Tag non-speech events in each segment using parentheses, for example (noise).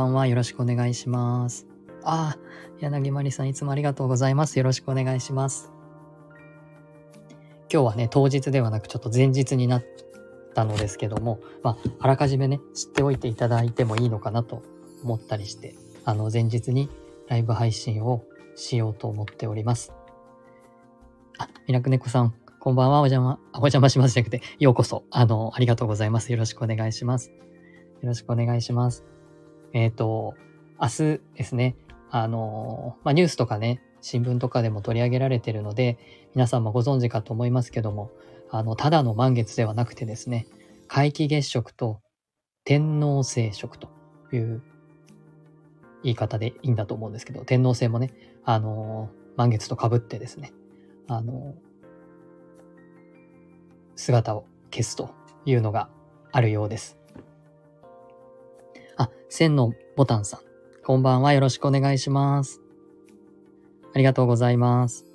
ばんは。よろしくお願いします。ああ、柳まりさんいつもありがとうございます。よろしくお願いします。今日はね、当日ではなくちょっと前日になったのですけども、まあ、あらかじめね、知っておいていただいてもいいのかなと思ったりして、あの、前日にライブ配信をしようと思っております。あ、ミラクネコさん、こんばんは。お邪魔、お邪魔しますじゃなくて、ようこそ、あの、ありがとうございます。よろしくお願いします。よろしくお願いします。えっ、ー、と、明日ですね、あの、まあ、ニュースとかね、新聞とかでも取り上げられているので、皆さんもご存知かと思いますけども、あの、ただの満月ではなくてですね、皆既月食と天王星食という言い方でいいんだと思うんですけど、天王星もね、あの、満月と被ってですね、あの、姿を消すというのがあるようです。あ、千のボタンさん。こんばんは。よろしくお願いします。ありがとうございます。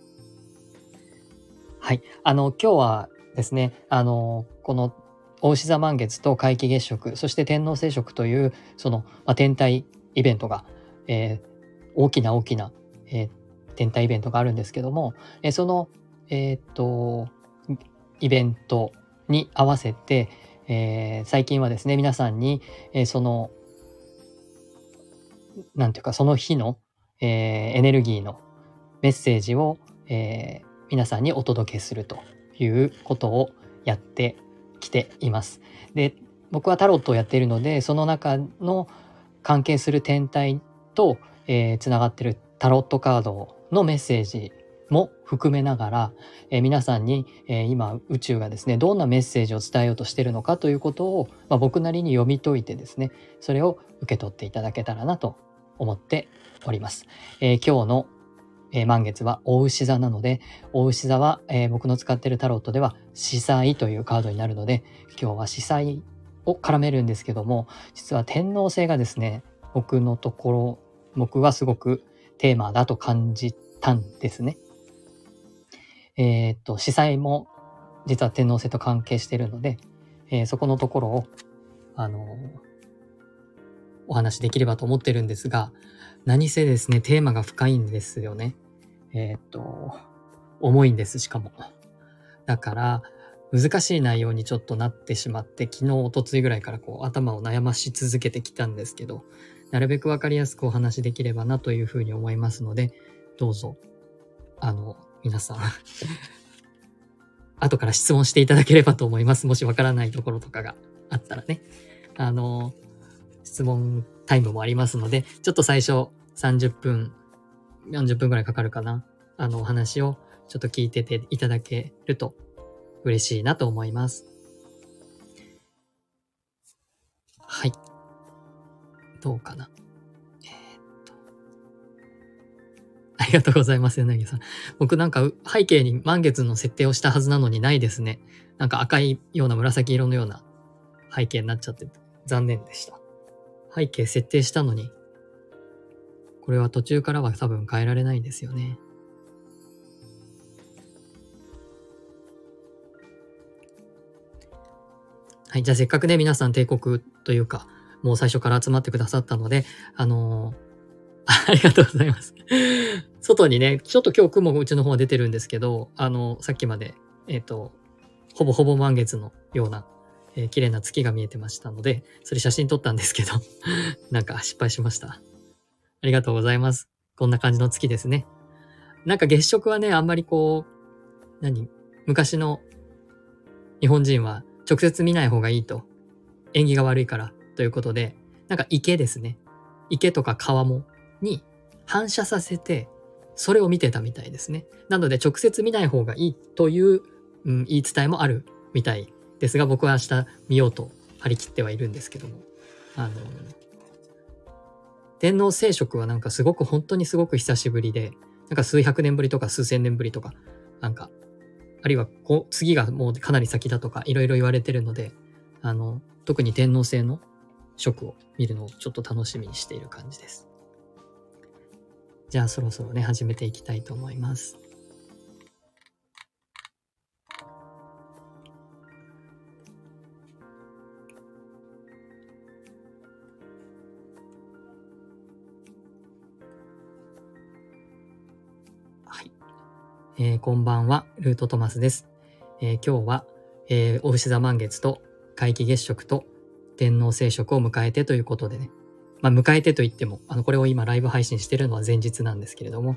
はい。あの、今日はですね、あの、この大牛座満月と皆既月食、そして天王星食という、その、まあ、天体イベントが、えー、大きな大きな、えー、天体イベントがあるんですけども、えー、その、えっと、イベントに合わせて、え最近はですね、皆さんに、えその、なんていうか、その日の、えエネルギーのメッセージを、えー、皆さんにお届けするということをやってきています。で僕はタロットをやっているのでその中の関係する天体と、えー、つながってるタロットカードのメッセージも含めながら、えー、皆さんに、えー、今宇宙がですねどんなメッセージを伝えようとしてるのかということを、まあ、僕なりに読み解いてですねそれを受け取っていただけたらなと思っております。え今日のえー、満月は大牛座なので、大牛座は、えー、僕の使ってるタロットでは、司祭というカードになるので、今日は司祭を絡めるんですけども、実は天皇制がですね、僕のところ、僕はすごくテーマだと感じたんですね。えー、っと、司祭も実は天皇制と関係してるので、えー、そこのところを、あのお話できればと思ってるんですが、何せですね、テーマが深いんですよね。えー、っと、重いんです、しかも。だから、難しい内容にちょっとなってしまって、昨日、おとついぐらいからこう頭を悩まし続けてきたんですけど、なるべくわかりやすくお話できればなというふうに思いますので、どうぞ、あの、皆さん後から質問していただければと思います。もしわからないところとかがあったらね。あの、質問タイムもありますので、ちょっと最初30分40分ぐらいかかるかな。あの、お話をちょっと聞いてていただけると嬉しいなと思います。はい。どうかな。え、っと。ありがとうございます、柳さん。僕なんか背景に満月の設定をしたはずなのにないですね。なんか赤いような紫色のような背景になっちゃって残念でした。背景設定したのにこれは途中からは多分変えられないんですよね。はい。じゃあせっかくね、皆さん帝国というか、もう最初から集まってくださったので、あのー、(laughs) ありがとうございます。外にね、ちょっと今日雲がうちの方は出てるんですけど、あの、さっきまで、えっ、ー、と、ほぼほぼ満月のような、えー、綺麗な月が見えてましたので、それ写真撮ったんですけど、(laughs) なんか失敗しました。ありがとうございます。こんな感じの月ですね。なんか月食はね、あんまりこう、何昔の日本人は直接見ない方がいいと。縁起が悪いからということで、なんか池ですね。池とか川も、に反射させて、それを見てたみたいですね。なので直接見ない方がいいという、うん、言い伝えもあるみたいですが、僕は明日見ようと張り切ってはいるんですけども。あの、天皇聖職はなんかすごく本当にすごく久しぶりで、なんか数百年ぶりとか数千年ぶりとか、なんか、あるいはこ次がもうかなり先だとかいろいろ言われてるので、あの、特に天皇制の職を見るのをちょっと楽しみにしている感じです。じゃあそろそろね、始めていきたいと思います。えー、こんばんは、ルートトマスです。えー、今日は、えー、お牛座満月と皆既月食と天皇聖食を迎えてということでね、まあ、迎えてと言っても、あの、これを今ライブ配信してるのは前日なんですけれども、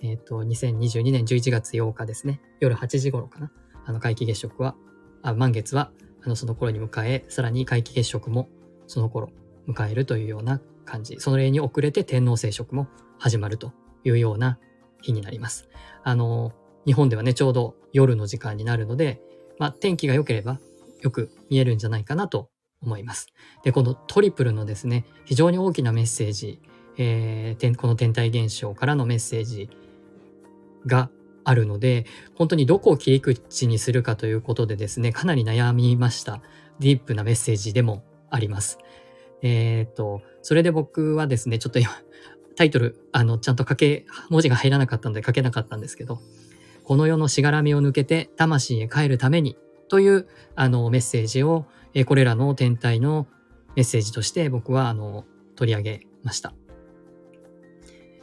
えっ、ー、と、2022年11月8日ですね、夜8時頃かな、あの、皆既月食は、あ満月は、あの、その頃に迎え、さらに皆既月食もその頃迎えるというような感じ。その例に遅れて天皇聖食も始まるというような日になります。あの、日本ではね、ちょうど夜の時間になるので、まあ、天気が良ければよく見えるんじゃないかなと思います。で、このトリプルのですね、非常に大きなメッセージ、えー、この天体現象からのメッセージがあるので、本当にどこを切り口にするかということでですね、かなり悩みました。ディープなメッセージでもあります。えっ、と、それで僕はですね、ちょっと今、タイトル、あの、ちゃんと書け、文字が入らなかったので書けなかったんですけど、この世のしがらみを抜けて魂へ帰るためにという、あの、メッセージを、えこれらの天体のメッセージとして僕は、あの、取り上げました。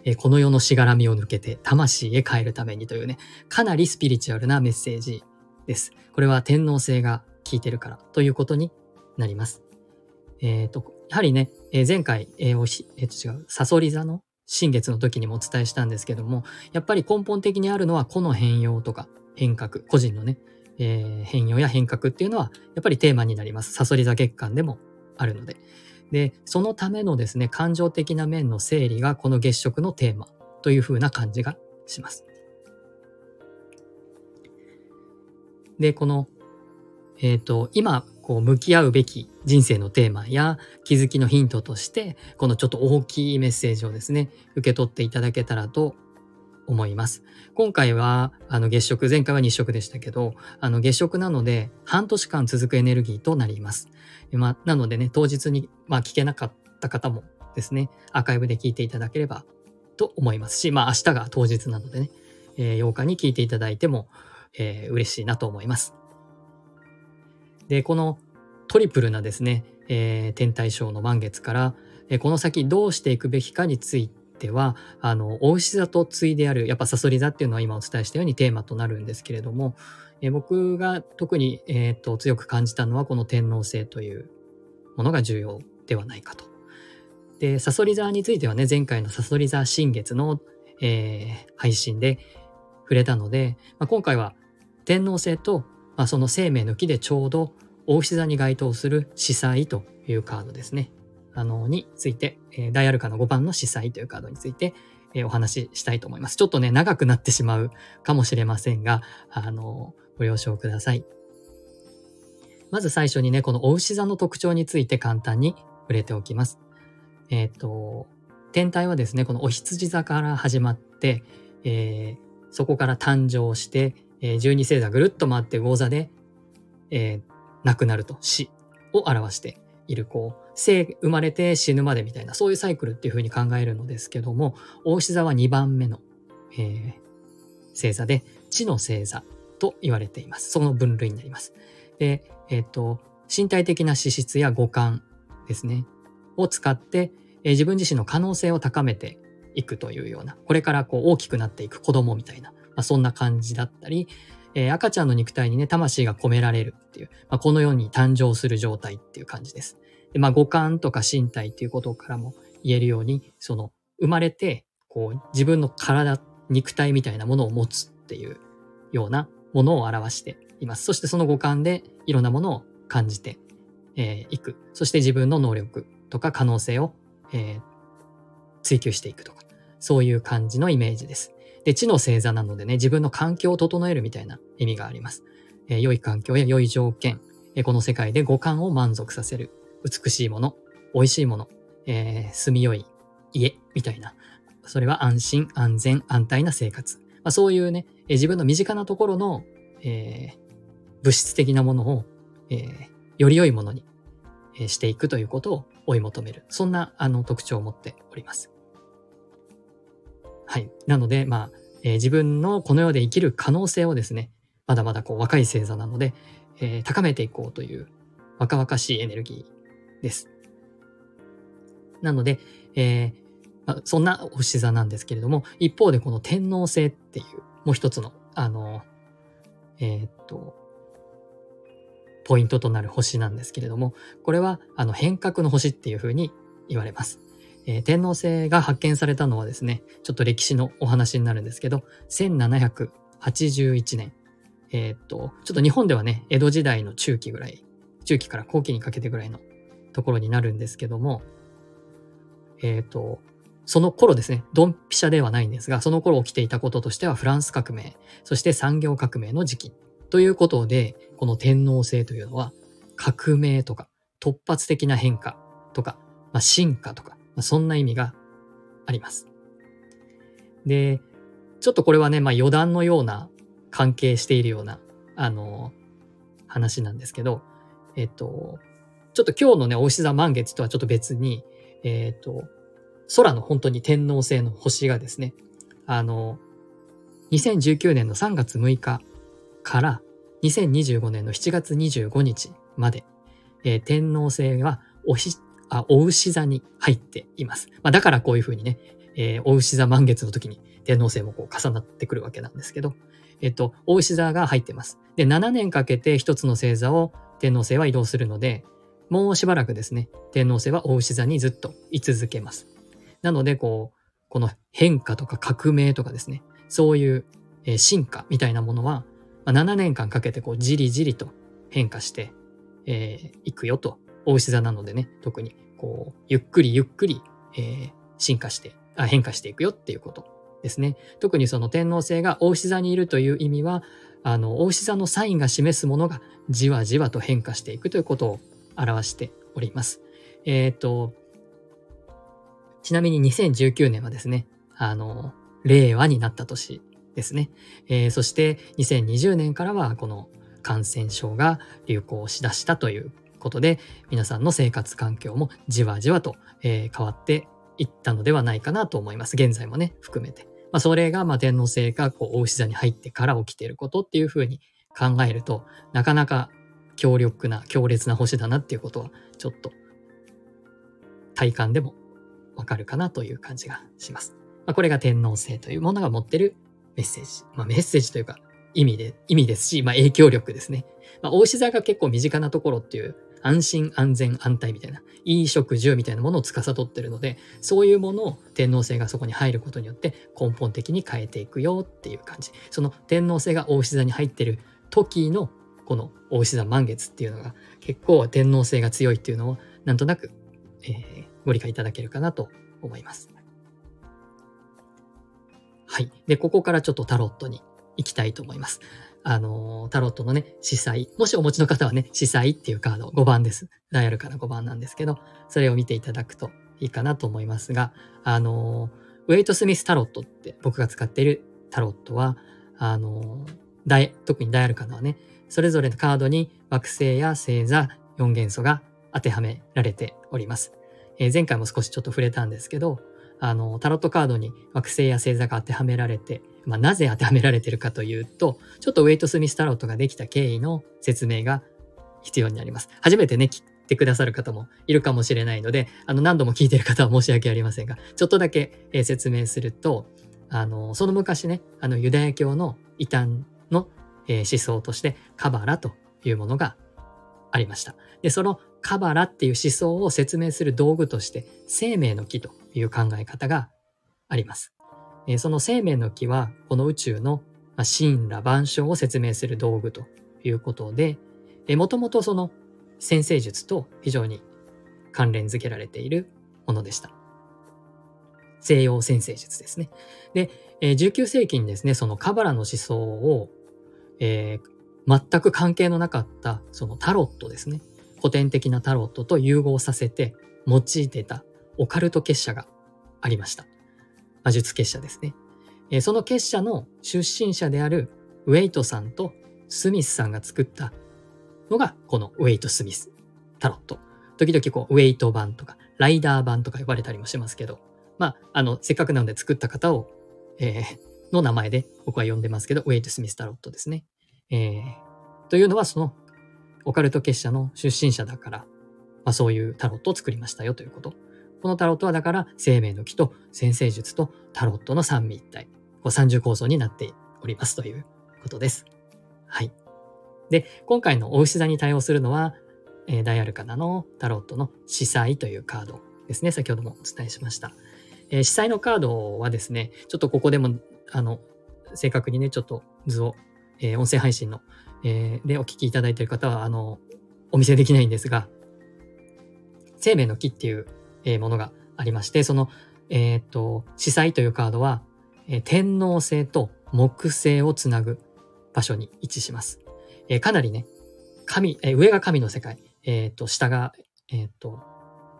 えこの世のしがらみを抜けて魂へ帰るためにというね、かなりスピリチュアルなメッセージです。これは天皇制が効いてるからということになります。えっ、ー、と、やはりね、え、前回、えー、おし、えっ、と違う、サソリ座の新月の時にもお伝えしたんですけども、やっぱり根本的にあるのは、この変容とか変革、個人のね、えー、変容や変革っていうのは、やっぱりテーマになります。サソリ座月間でもあるので。で、そのためのですね、感情的な面の整理がこの月食のテーマという風な感じがします。で、この、えっ、ー、と、今、こう向き合うべき人生のテーマや気づきのヒントとしてこのちょっと大きいメッセージをですね受け取っていただけたらと思います。今回はあの月食前回は日食でしたけどあの月食なので半年間続くエネルギーとなります。まあ、なのでね当日に、まあ、聞けなかった方もですねアーカイブで聞いていただければと思いますしまあ明日が当日なのでね、えー、8日に聞いていただいても、えー、嬉しいなと思います。で、このトリプルなですね、えー、天体ショーの満月から、えー、この先どうしていくべきかについては、あの、お牛座と対である、やっぱサソリ座っていうのは今お伝えしたようにテーマとなるんですけれども、えー、僕が特に、えーと、強く感じたのはこの天皇星というものが重要ではないかと。で、サソリ座についてはね、前回のサソリ座新月の、えー、配信で触れたので、まあ、今回は天皇星とまあ、その生命の木でちょうど大牛座に該当する司祭というカードですね。あの、について、えー、大アルカの5番の司祭というカードについて、えー、お話ししたいと思います。ちょっとね、長くなってしまうかもしれませんが、あの、ご了承ください。まず最初にね、このお牛座の特徴について簡単に触れておきます。えっ、と、天体はですね、このお羊座から始まって、えー、そこから誕生して、えー、12星座ぐるっと回って魚座で、えー、亡くなると死を表している、こう、生、生まれて死ぬまでみたいな、そういうサイクルっていうふうに考えるのですけども、大牛座は2番目の、えー、星座で、地の星座と言われています。その分類になります。で、えっ、ー、と、身体的な資質や五感ですね、を使って、えー、自分自身の可能性を高めていくというような、これからこう大きくなっていく子供みたいな、まあ、そんな感じだったり、えー、赤ちゃんの肉体にね、魂が込められるっていう、まあ、この世に誕生する状態っていう感じです。でまあ、五感とか身体っていうことからも言えるように、その、生まれて、こう、自分の体、肉体みたいなものを持つっていうようなものを表しています。そしてその五感でいろんなものを感じてい、えー、く。そして自分の能力とか可能性を、えー、追求していくとか、そういう感じのイメージです。で、知の星座なのでね、自分の環境を整えるみたいな意味があります。えー、良い環境や良い条件、えー、この世界で五感を満足させる。美しいもの、美味しいもの、えー、住みよい家みたいな。それは安心、安全、安泰な生活。まあ、そういうね、えー、自分の身近なところの、えー、物質的なものを、えー、より良いものに、えー、していくということを追い求める。そんなあの特徴を持っております。はい。なので、まあ、えー、自分のこの世で生きる可能性をですね、まだまだこう若い星座なので、えー、高めていこうという若々しいエネルギーです。なので、えーまあ、そんなお星座なんですけれども、一方でこの天皇星っていうもう一つのあの、えー、っと、ポイントとなる星なんですけれども、これはあの変革の星っていうふうに言われます。えー、天王星が発見されたのはですね、ちょっと歴史のお話になるんですけど、1781年。えー、っと、ちょっと日本ではね、江戸時代の中期ぐらい、中期から後期にかけてぐらいのところになるんですけども、えっと、その頃ですね、ドンピシャではないんですが、その頃起きていたこととしてはフランス革命、そして産業革命の時期ということで、この天皇制というのは革命とか突発的な変化とか、まあ、進化とか、まあ、そんな意味があります。で、ちょっとこれはね、まあ、余談のような関係しているような、あの、話なんですけど、えっと、ちょっと今日のね、お牛座満月とはちょっと別に、えっと、空の本当に天王星の星がですね、あの、2019年の3月6日から2025年の7月25日まで、えー、天王星はおしあお牛座に入っています。まあ、だからこういうふうにね、えー、お牛座満月の時に天王星もこう重なってくるわけなんですけど、えっ、と、お牛座が入ってます。で、7年かけて一つの星座を天王星は移動するので、もうしばらくですね、天王星はお牛座にずっと居続けます。なので、こう、この変化とか革命とかですね、そういう、え進化みたいなものは、まあ、7年間かけてこうじりじりと変化してい、えー、くよと。大牛座なのでね、特にこう、ゆっくりゆっくり、えー、進化してあ、変化していくよっていうことですね。特にその天皇星が大牛座にいるという意味は、あの、大牛座のサインが示すものがじわじわと変化していくということを表しております。えっ、と、ちなみに2019年はですね、あの、令和になった年ですね。えー、そして2020年からはこの感染症が流行しだしたということで、皆さんの生活環境もじわじわと、えー、変わっていったのではないかなと思います。現在もね、含めて。まあ、それが、ま、天皇制が、こう、大牛座に入ってから起きていることっていうふうに考えると、なかなか強力な、強烈な星だなっていうことは、ちょっと、体感でもわかるかなという感じがします。まあ、これが天皇星というものが持ってるメッセージ。まあ、メッセージというか意味で、意味ですし、まあ、影響力ですね。まあ、大志座が結構身近なところっていう安心安全安泰みたいな、衣食住みたいなものを司ってるので、そういうものを天皇星がそこに入ることによって根本的に変えていくよっていう感じ。その天皇星が大志座に入ってる時のこの大志座満月っていうのが結構天皇星が強いっていうのをなんとなく、えー、ご理解いただけるかなと思います。はい。で、ここからちょっとタロットに行きたいと思います。あの、タロットのね、司祭。もしお持ちの方はね、司祭っていうカード5番です。ダイヤルから5番なんですけど、それを見ていただくといいかなと思いますが、あの、ウェイトスミスタロットって僕が使っているタロットは、あの、特にダイヤルカナはね、それぞれのカードに惑星や星座4元素が当てはめられております。えー、前回も少しちょっと触れたんですけど、あの、タロットカードに惑星や星座が当てはめられて、まあ、なぜ当てはめられてるかというと、ちょっとウェイト・スミスタロットができた経緯の説明が必要になります。初めてね、聞いてくださる方もいるかもしれないので、あの、何度も聞いてる方は申し訳ありませんが、ちょっとだけ、え説明すると、あの、その昔ね、あの、ユダヤ教の異端の、え思想として、カバラというものがありました。で、そのカバラっていう思想を説明する道具として、生命の木という考え方があります。えその生命の木は、この宇宙の神羅万象を説明する道具ということで、もともとその先生術と非常に関連づけられているものでした。西洋先生術ですね。で、え19世紀にですね、そのカバラの思想を、えー、全く関係のなかったそのタロットですね。古典的なタロットと融合させて用いてたオカルト結社がありました。魔術結社ですね。え、その結社の出身者であるウェイトさんとスミスさんが作ったのがこのウェイト・スミスタロット。時々こうウェイト版とかライダー版とか呼ばれたりもしますけど、まあ、あの、せっかくなので作った方を、えー、の名前で僕は呼んでますけど、ウェイト・スミスタロットですね。えー、というのはそのオカルト結社の出身者だから、まあ、そういうタロットを作りましたよということ。このタロットはだから生命の木と先生術とタロットの三位一体、こう三重構造になっておりますということです。はい。で、今回のお牛座に対応するのは、えー、ダイアルカナのタロットの司祭というカードですね。先ほどもお伝えしました。えー、司祭のカードはですね、ちょっとここでも、あの、正確にね、ちょっと図を、えー、音声配信の、えー、でお聞きいただいている方は、あの、お見せできないんですが、生命の木っていう、えー、ものがありまして、その、えっ、と、司祭というカードは、えー、天皇星と木星をつなぐ場所に位置します。えー、かなりね、神、えー、上が神の世界、えっ、と、下が、えっ、と、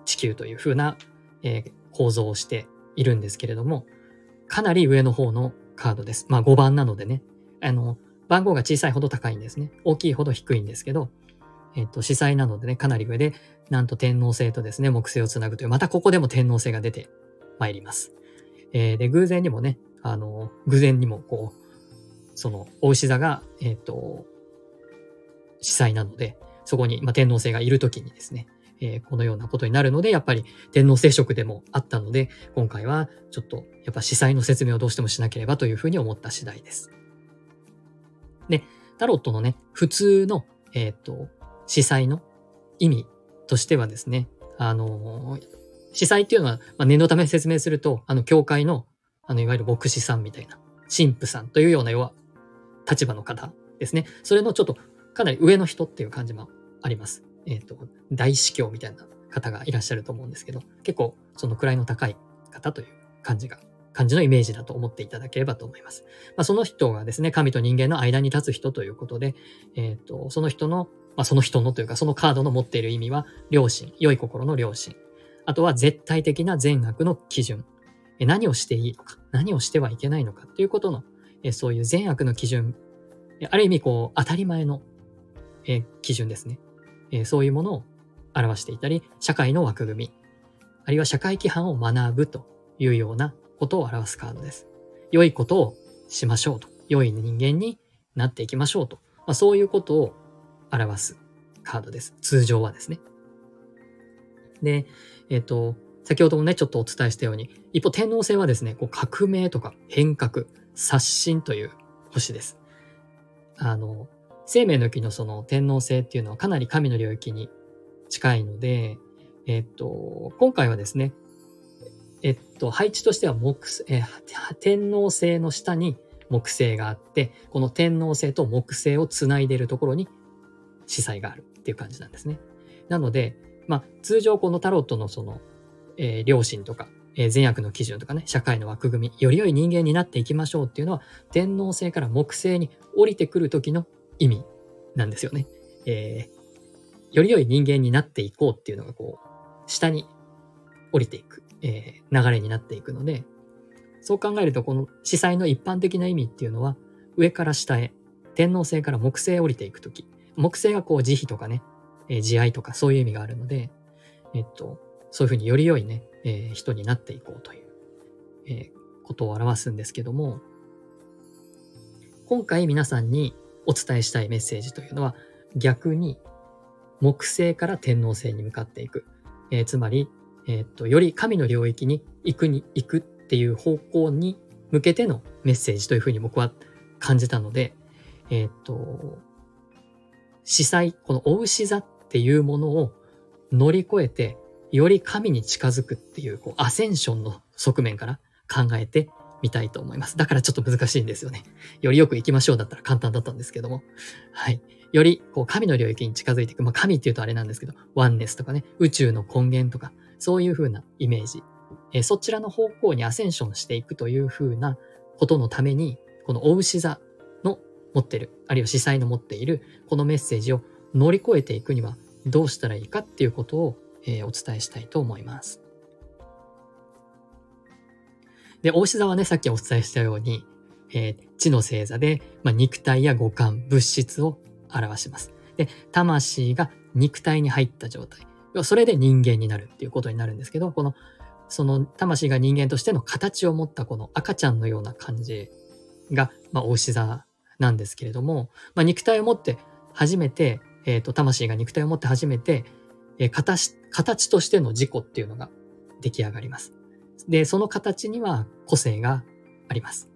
地球という風な、え構造をしているんですけれども、かなり上の方のカードです。まあ5番なのでね、あの、番号が小さいほど高いんですね。大きいほど低いんですけど、えっ、と、司祭なのでね、かなり上で、なんと天皇星とですね、木星をつなぐという、またここでも天皇星が出てまいります。えー、で、偶然にもね、あの、偶然にもこう、その、大牛座が、えっ、と、司祭なので、そこに、まあ、天皇星がいるときにですね、えー、このようなことになるので、やっぱり天皇聖職でもあったので、今回はちょっとやっぱ司祭の説明をどうしてもしなければというふうに思った次第です。で、タロットのね、普通の、えっ、と、司祭の意味としてはですね、あの、司祭っていうのは、まあ、念のため説明すると、あの、教会の、あの、いわゆる牧師さんみたいな、神父さんというような、要は、立場の方ですね。それのちょっと、かなり上の人っていう感じもあります。えっ、ー、と、大司教みたいな方がいらっしゃると思うんですけど、結構、その位の高い方という感じが感じのイメージだと思っていただければと思います。まあ、その人がですね、神と人間の間に立つ人ということで、えっ、ー、と、その人のまあ、その人のというか、そのカードの持っている意味は、良心、良い心の良心。あとは絶対的な善悪の基準。何をしていいのか、何をしてはいけないのかということの、そういう善悪の基準。ある意味、こう、当たり前の基準ですね。そういうものを表していたり、社会の枠組み、あるいは社会規範を学ぶというようなことを表すカードです。良いことをしましょうと。良い人間になっていきましょうと。まあ、そういうことを表すカードです。通常はですね。で、えっ、ー、と、先ほどもね、ちょっとお伝えしたように、一方天皇星はですね、こう革命とか変革、刷新という星です。あの、生命の木のその天皇星っていうのはかなり神の領域に近いので、えっ、と、今回はですね、えっと、配置としては木、え天皇星の下に木星があって、この天皇星と木星をつないでいるところに司祭があるっていう感じなんですね。なので、まあ、通常このタロットのその、えー、良心とか、えー、善悪の基準とかね、社会の枠組み、より良い人間になっていきましょうっていうのは、天皇星から木星に降りてくる時の意味なんですよね。えー、より良い人間になっていこうっていうのがこう、下に降りていく、えー、流れになっていくので、そう考えると、この司祭の一般的な意味っていうのは、上から下へ、天皇星から木星へ降りていくとき、木星がこう慈悲とかね、えー、慈愛とかそういう意味があるので、えっと、そういうふうにより良いね、えー、人になっていこうという、えー、ことを表すんですけども、今回皆さんにお伝えしたいメッセージというのは、逆に木星から天皇星に向かっていく。えー、つまり、え、っと、より神の領域に行くに行くっていう方向に向けてのメッセージというふうに僕は感じたので、え、っと、司祭、このお牛座っていうものを乗り越えて、より神に近づくっていう、こう、アセンションの側面から考えてみたいと思います。だからちょっと難しいんですよね。よりよく行きましょうだったら簡単だったんですけども。はい。より、こう、神の領域に近づいていく。まあ、神っていうとあれなんですけど、ワンネスとかね、宇宙の根源とか、そういう風なイメージ。えー、そちらの方向にアセンションしていくという風なことのために、このお牛座持ってる、あるいは司祭の持っているこのメッセージを乗り越えていくにはどうしたらいいかっていうことを、えー、お伝えしたいと思います。で、大志座はね、さっきお伝えしたように、えー、地の星座で、まあ、肉体や五感、物質を表します。で、魂が肉体に入った状態。それで人間になるっていうことになるんですけど、この、その魂が人間としての形を持ったこの赤ちゃんのような感じが、まあ、大志座なんですけれども、まあ、肉体を持って初めて、えっ、ー、と、魂が肉体を持って初めて、えー、形、形としての自己っていうのが出来上がります。で、その形には個性があります。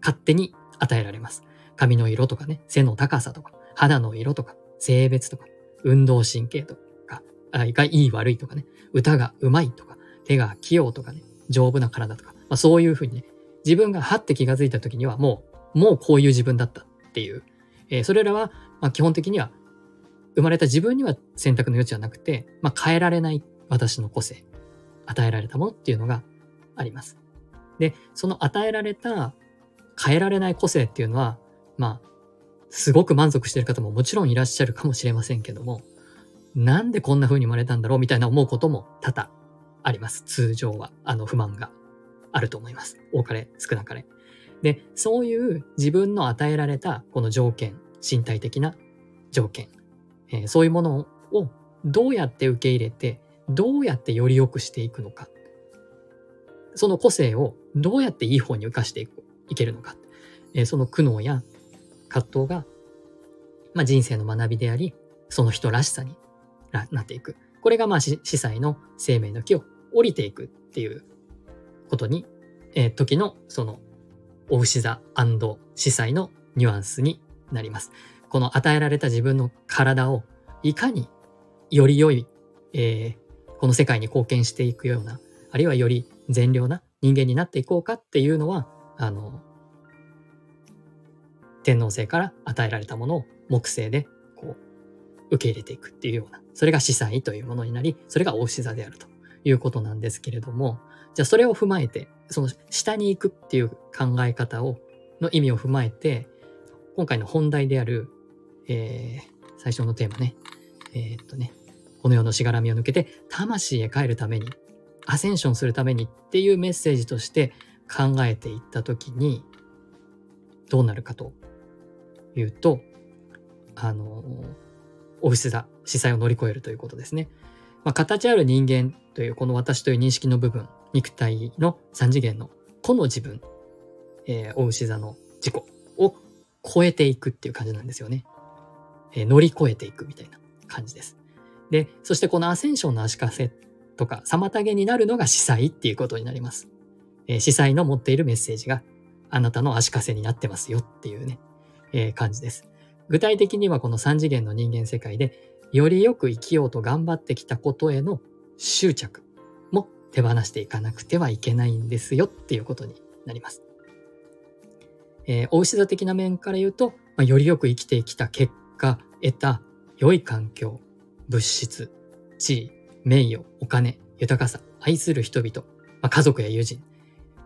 勝手に与えられます。髪の色とかね、背の高さとか、肌の色とか、性別とか、運動神経とか、あがいい悪いとかね、歌が上手いとか、手が器用とかね、丈夫な体とか、まあ、そういうふうにね、自分がはって気がついた時にはもう、もうこういう自分だったっていう、えー、それらは、まあ、基本的には生まれた自分には選択の余地はなくて、まあ、変えられない私の個性、与えられたものっていうのがあります。で、その与えられた変えられない個性っていうのは、まあ、すごく満足してる方ももちろんいらっしゃるかもしれませんけども、なんでこんな風に生まれたんだろうみたいな思うことも多々あります。通常は、あの不満があると思います。多かれ少なかれ。で、そういう自分の与えられたこの条件、身体的な条件、えー、そういうものをどうやって受け入れて、どうやってより良くしていくのか。その個性をどうやっていい方に生かしていくいけるのか。えー、その苦悩や葛藤が、まあ、人生の学びであり、その人らしさになっていく。これがまあ司祭の生命の木を降りていくっていうことに、えー、時のそのお牛座司祭のニュアンスになります。この与えられた自分の体をいかにより良い、えー、この世界に貢献していくような、あるいはより善良な人間になっていこうかっていうのは、あの、天皇星から与えられたものを木星でこう受け入れていくっていうような、それが司祭というものになり、それが大志座であるということなんですけれども、じゃあそれを踏まえて、その下に行くっていう考え方を、の意味を踏まえて、今回の本題である、えー、最初のテーマね、えー、っとね、この世のしがらみを抜けて魂へ帰るために、アセンションするためにっていうメッセージとして考えていったときに、どうなるかというと、あの、オフィスだ、司祭を乗り越えるということですね。まあ、形ある人間というこの私という認識の部分、肉体の三次元の個の自分、えー、お牛座の自己を超えていくっていう感じなんですよね。えー、乗り越えていくみたいな感じです。で、そしてこのアセンションの足かせとか妨げになるのが司祭っていうことになります。えー、司祭の持っているメッセージがあなたの足かせになってますよっていうね、えー、感じです。具体的にはこの3次元の人間世界でよりよく生きようと頑張ってきたことへの執着手放していかなくてはいけないんですよっていうことになります。えー、お牛座的な面から言うと、まあ、よりよく生きてきた結果、得た良い環境、物質、地位、名誉、お金、豊かさ、愛する人々、まあ、家族や友人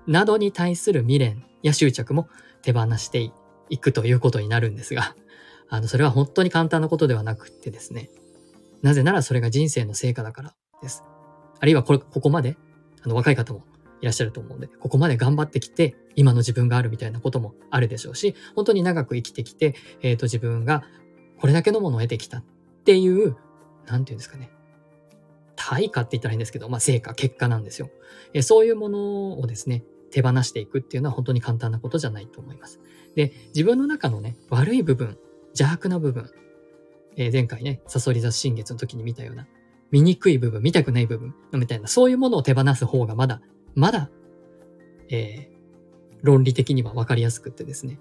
などに対する未練や執着も手放していくということになるんですが、(laughs) あの、それは本当に簡単なことではなくってですね、なぜならそれが人生の成果だからです。あるいはこれ、ここまで、あの、若い方もいらっしゃると思うんで、ここまで頑張ってきて、今の自分があるみたいなこともあるでしょうし、本当に長く生きてきて、えっ、ー、と、自分がこれだけのものを得てきたっていう、なんていうんですかね。対価って言ったらいいんですけど、まあ、成果、結果なんですよ。え、そういうものをですね、手放していくっていうのは本当に簡単なことじゃないと思います。で、自分の中のね、悪い部分、邪悪な部分、えー、前回ね、サソリ座新月の時に見たような、醜い部分、見たくない部分、みたいな、そういうものを手放す方がまだ、まだ、えー、論理的には分かりやすくってですね、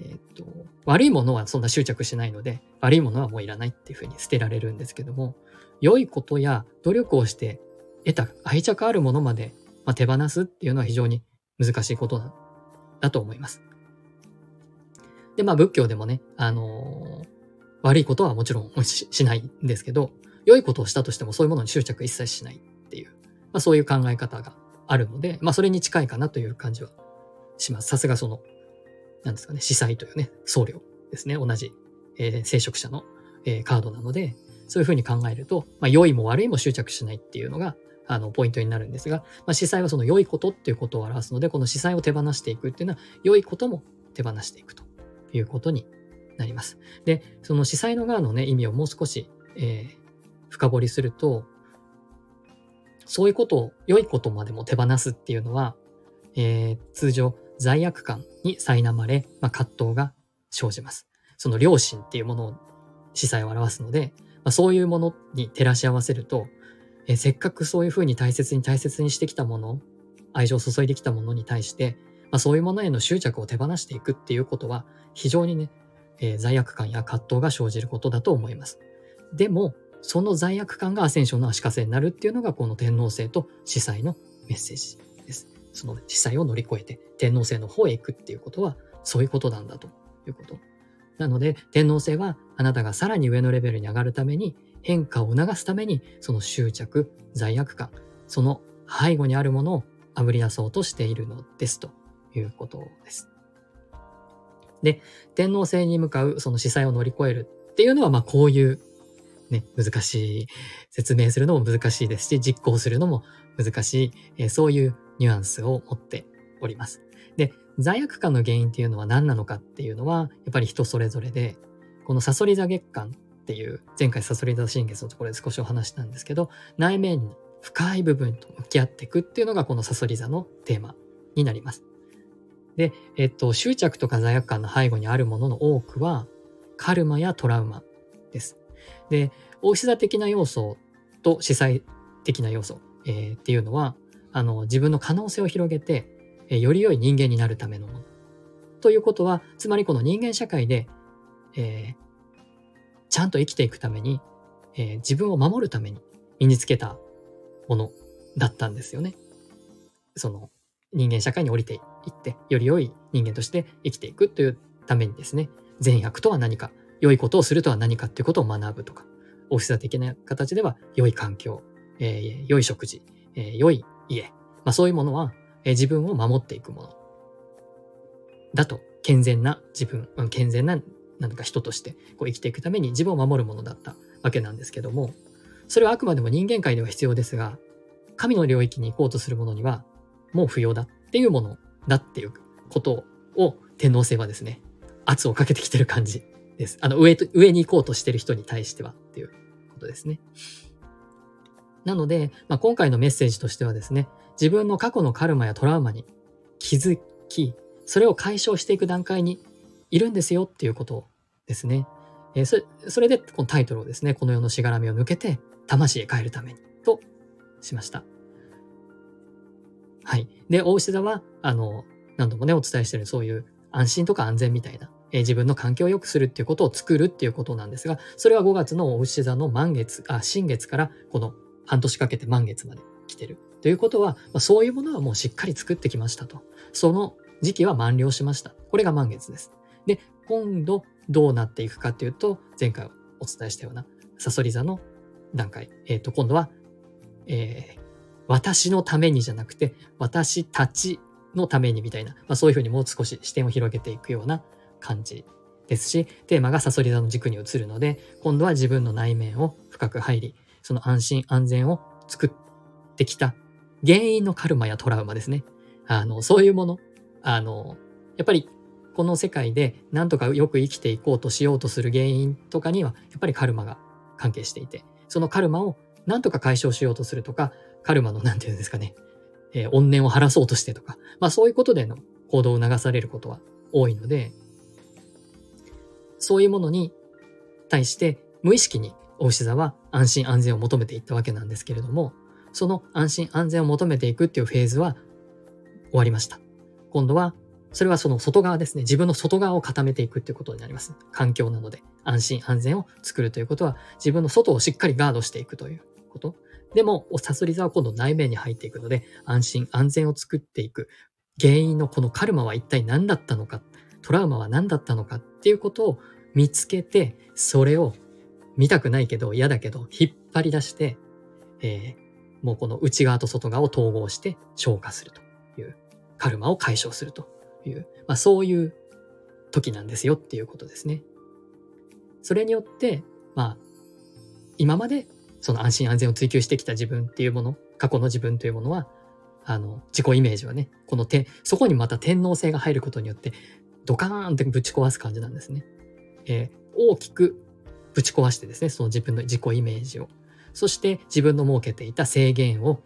えっ、と、悪いものはそんな執着しないので、悪いものはもういらないっていうふうに捨てられるんですけども、良いことや努力をして得た愛着あるものまで、まあ、手放すっていうのは非常に難しいことだと思います。で、まあ仏教でもね、あのー、悪いことはもちろんししないんですけど、良いことをしたとしてもそういうものに執着一切しないっていう、まあそういう考え方があるので、まあそれに近いかなという感じはします。さすがその、なんですかね、司祭というね、僧侶ですね、同じ、えー、聖職者の、えー、カードなので、そういうふうに考えると、まあ良いも悪いも執着しないっていうのが、あの、ポイントになるんですが、まあ、司祭はその良いことっていうことを表すので、この司祭を手放していくっていうのは、良いことも手放していくということになります。で、その司祭の側のね、意味をもう少し、えー、深掘りすると、そういうことを、良いことまでも手放すっていうのは、えー、通常、罪悪感に苛まれ、まあ、葛藤が生じます。その良心っていうものを、司祭を表すので、まあ、そういうものに照らし合わせると、えー、せっかくそういうふうに大切に大切にしてきたもの、愛情を注いできたものに対して、まあ、そういうものへの執着を手放していくっていうことは、非常にね、えー、罪悪感や葛藤が生じることだと思います。でも、その罪悪感がアセンションの足かせになるっていうのが、この天皇制と司祭のメッセージです。その司祭を乗り越えて天皇制の方へ行くっていうことは、そういうことなんだということ。なので、天皇制はあなたがさらに上のレベルに上がるために、変化を促すために、その執着、罪悪感、その背後にあるものをあぶり出そうとしているのですということです。で、天皇制に向かうその司祭を乗り越えるっていうのは、まあこういうね、難しい、説明するのも難しいですし、実行するのも難しい、えー、そういうニュアンスを持っております。で、罪悪感の原因っていうのは何なのかっていうのは、やっぱり人それぞれで、このサソリ座月間っていう、前回サソリ座新月のところで少しお話したんですけど、内面に深い部分と向き合っていくっていうのがこのサソリ座のテーマになります。で、えっと、執着とか罪悪感の背後にあるものの多くは、カルマやトラウマです。で、大志座的な要素と司祭的な要素、えー、っていうのは、あの、自分の可能性を広げて、えー、より良い人間になるためのもの。ということは、つまりこの人間社会で、えー、ちゃんと生きていくために、えー、自分を守るために身につけたものだったんですよね。その人間社会に降りていって、より良い人間として生きていくというためにですね、善悪とは何か、良いことをするとは何かっていうことを学ぶとか、オフィス的な形では良い環境、えー、良い食事、えー、良い家、まあ、そういうものは、えー、自分を守っていくもの。だと、健全な自分、うん、健全ななんか人としてこう生きていくために自分を守るものだったわけなんですけども、それはあくまでも人間界では必要ですが、神の領域に行こうとするものにはもう不要だっていうものだっていうことを天皇制はですね、圧をかけてきてる感じ。です。あの、上と、上に行こうとしてる人に対してはっていうことですね。なので、まあ、今回のメッセージとしてはですね、自分の過去のカルマやトラウマに気づき、それを解消していく段階にいるんですよっていうことですね。えー、それそれでこのタイトルをですね、この世のしがらみを抜けて魂へ帰るためにとしました。はい。で、大牛座は、あの、何度もね、お伝えしてるそういう安心とか安全みたいな、えー、自分の環境を良くするっていうことを作るっていうことなんですが、それは5月の大牛座の満月、あ、新月からこの半年かけて満月まで来てる。ということは、まあ、そういうものはもうしっかり作ってきましたと。その時期は満了しました。これが満月です。で、今度どうなっていくかっていうと、前回お伝えしたようなサソリ座の段階。えっ、ー、と、今度は、えー、私のためにじゃなくて、私たちのためにみたいな、まあ、そういうふうにもう少し視点を広げていくような感じですし、テーマがサソリ座の軸に移るので、今度は自分の内面を深く入り、その安心安全を作ってきた原因のカルマやトラウマですね。あの、そういうもの。あの、やっぱりこの世界で何とかよく生きていこうとしようとする原因とかには、やっぱりカルマが関係していて、そのカルマを何とか解消しようとするとか、カルマの何て言うんですかね、えー、怨念を晴らそうとしてとか、まあそういうことでの行動を流されることは多いので、そういうものに対して無意識に大牛座は安心安全を求めていったわけなんですけれども、その安心安全を求めていくっていうフェーズは終わりました。今度は、それはその外側ですね。自分の外側を固めていくっていうことになります。環境なので安心安全を作るということは自分の外をしっかりガードしていくということ。でも、サソリ座は今度内面に入っていくので安心安全を作っていく。原因のこのカルマは一体何だったのか、トラウマは何だったのかっていうことを見つけて、それを見たくないけど嫌だけど引っ張り出して、えー、もうこの内側と外側を統合して消化するというカルマを解消するという、まあ、そういう時なんですよっていうことですね。それによって、まあ、今までその安心安全を追求してきた自分っていうもの、過去の自分というものは、あの、自己イメージはね、この手、そこにまた天皇性が入ることによって、ドカーンってぶち壊す感じなんですね。えー、大きくぶち壊してですね、その自分の自己イメージを。そして自分の設けていた制限を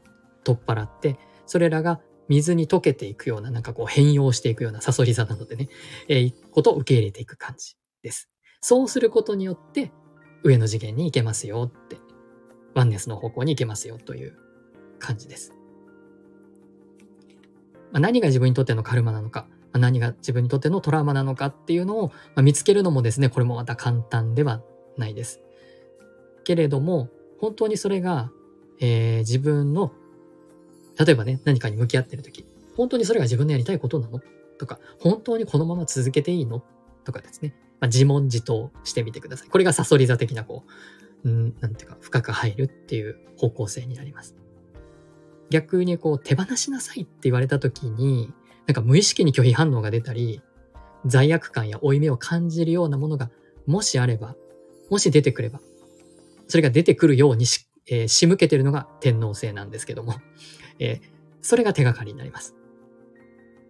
取っ払って、それらが水に溶けていくような、なんかこう変容していくようなサソリ座なのでね、えー、ことを受け入れていく感じです。そうすることによって、上の次元に行けますよって、ワンネスの方向に行けますよという感じです。まあ、何が自分にとってのカルマなのか、何が自分にとってのトラウマなのかっていうのを、ま、見つけるのもですね、これもまた簡単ではないです。けれども、本当にそれが、えー、自分の、例えばね、何かに向き合ってる時、本当にそれが自分のやりたいことなの？とか、本当にこのまま続けていいの？とかですね、まあ、自問自答してみてください。これがサソリ座的な、こう、うん、なんていうか、深く入るっていう方向性になります。逆にこう、手放しなさいって言われた時に、なんか無意識に拒否反応が出たり、罪悪感や負い目を感じるようなものが、もしあれば、もし出てくれば、それが出てくるようにし、えー、仕向けてるのが天皇星なんですけども、(laughs) えー、それが手がかりになります。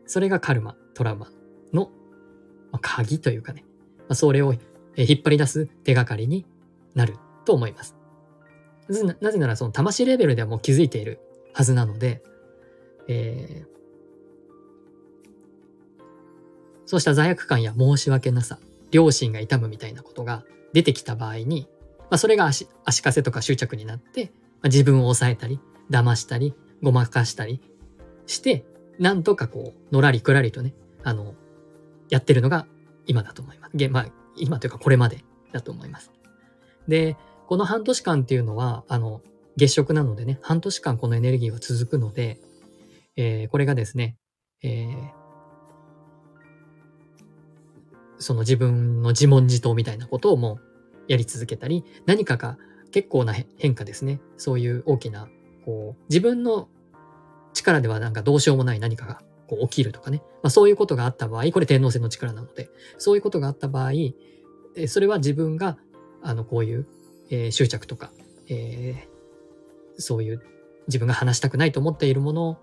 それがカルマ、トラウマの、まあ、鍵というかね、まあ、それを引っ張り出す手がかりになると思います。なぜならその魂レベルではもう気づいているはずなので、えー、そうした罪悪感や申し訳なさ、良心が痛むみたいなことが出てきた場合に、まあ、それが足足かせとか執着になって、まあ、自分を抑えたり、騙したり、ごまかしたりして、なんとかこう、のらりくらりとね、あの、やってるのが今だと思います。まあ、今というかこれまでだと思います。で、この半年間っていうのは、あの、月食なのでね、半年間このエネルギーは続くので、えー、これがですね、えー、その自分の自問自答みたいなことをもうやり続けたり、何かが結構な変化ですね。そういう大きな、こう、自分の力ではなんかどうしようもない何かがこう起きるとかね。まあそういうことがあった場合、これ天皇制の力なので、そういうことがあった場合、それは自分が、あの、こういう、えー、執着とか、えー、そういう自分が話したくないと思っているもの